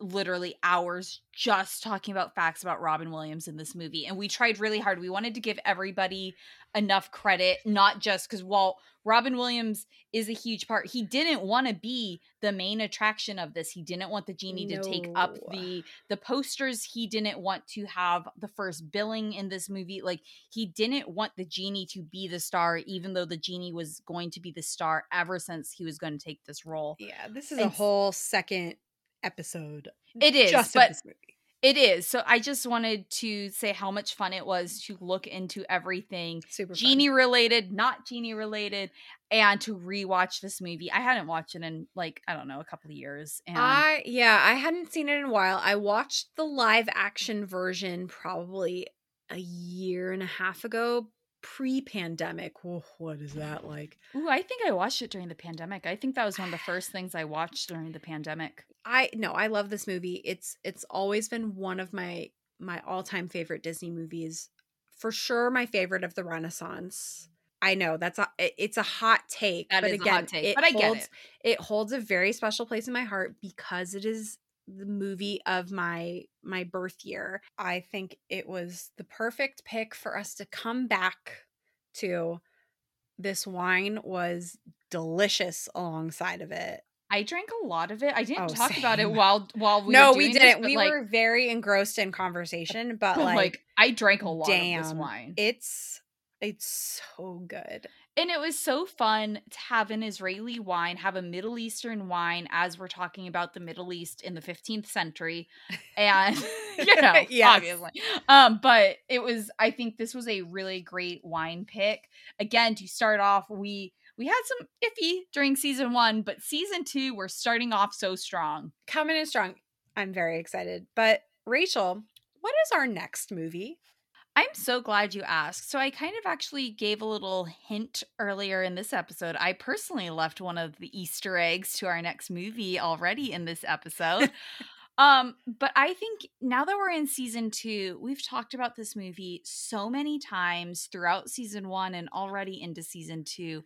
literally hours just talking about facts about Robin Williams in this movie. And we tried really hard. We wanted to give everybody enough credit, not just because while Robin Williams is a huge part, he didn't want to be the main attraction of this. He didn't want the genie no. to take up the the posters. He didn't want to have the first billing in this movie. Like he didn't want the genie to be the star, even though the genie was going to be the star ever since he was going to take this role. Yeah, this is and a whole second episode. It is, just but it is. So I just wanted to say how much fun it was to look into everything Super genie fun. related, not genie related, and to rewatch this movie. I hadn't watched it in like I don't know a couple of years. And I yeah, I hadn't seen it in a while. I watched the live action version probably a year and a half ago, pre-pandemic. what is that like? Ooh, I think I watched it during the pandemic. I think that was one of the first things I watched during the pandemic. I no, I love this movie. It's it's always been one of my my all-time favorite Disney movies. For sure my favorite of the Renaissance. I know that's a it's a hot take, that but again, take, but I holds, get it. It holds a very special place in my heart because it is the movie of my my birth year. I think it was the perfect pick for us to come back to. This wine was delicious alongside of it. I drank a lot of it. I didn't oh, talk same. about it while while we no, we didn't. This, we like, were very engrossed in conversation, but like, like I drank a lot damn, of this wine. It's it's so good. And it was so fun to have an Israeli wine, have a Middle Eastern wine as we're talking about the Middle East in the 15th century. And, you know, yes. obviously. Um, but it was, I think this was a really great wine pick. Again, to start off, we we had some iffy during season one, but season two, we're starting off so strong. Coming in strong. I'm very excited. But Rachel, what is our next movie? I'm so glad you asked. So, I kind of actually gave a little hint earlier in this episode. I personally left one of the Easter eggs to our next movie already in this episode. um, but I think now that we're in season two, we've talked about this movie so many times throughout season one and already into season two.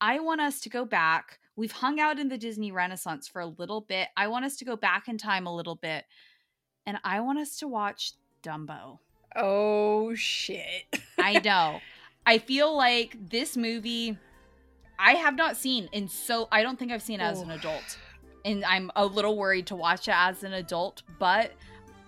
I want us to go back. We've hung out in the Disney Renaissance for a little bit. I want us to go back in time a little bit. And I want us to watch Dumbo. Oh shit. I know. I feel like this movie I have not seen in so I don't think I've seen it as an adult. And I'm a little worried to watch it as an adult, but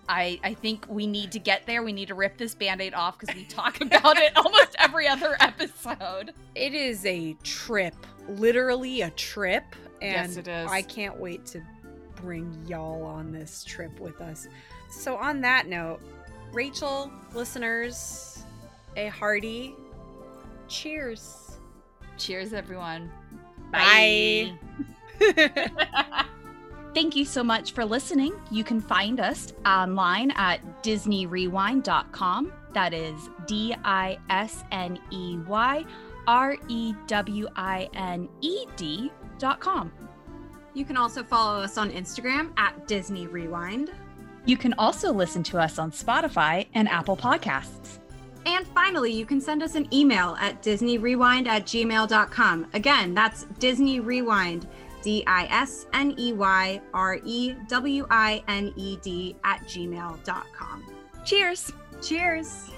I I think we need to get there. We need to rip this band-aid off because we talk about it almost every other episode. It is a trip. Literally a trip. And Yes, it is. I can't wait to bring y'all on this trip with us. So on that note, Rachel, listeners, a hearty cheers. Cheers, everyone. Bye. Thank you so much for listening. You can find us online at DisneyRewined.com. That is D I S N E Y R E W I N E D.com. You can also follow us on Instagram at Disney Rewined. You can also listen to us on Spotify and Apple Podcasts. And finally, you can send us an email at DisneyRewined at gmail.com. Again, that's Disney Rewined, D I S N E Y R E W I N E D at gmail.com. Cheers! Cheers!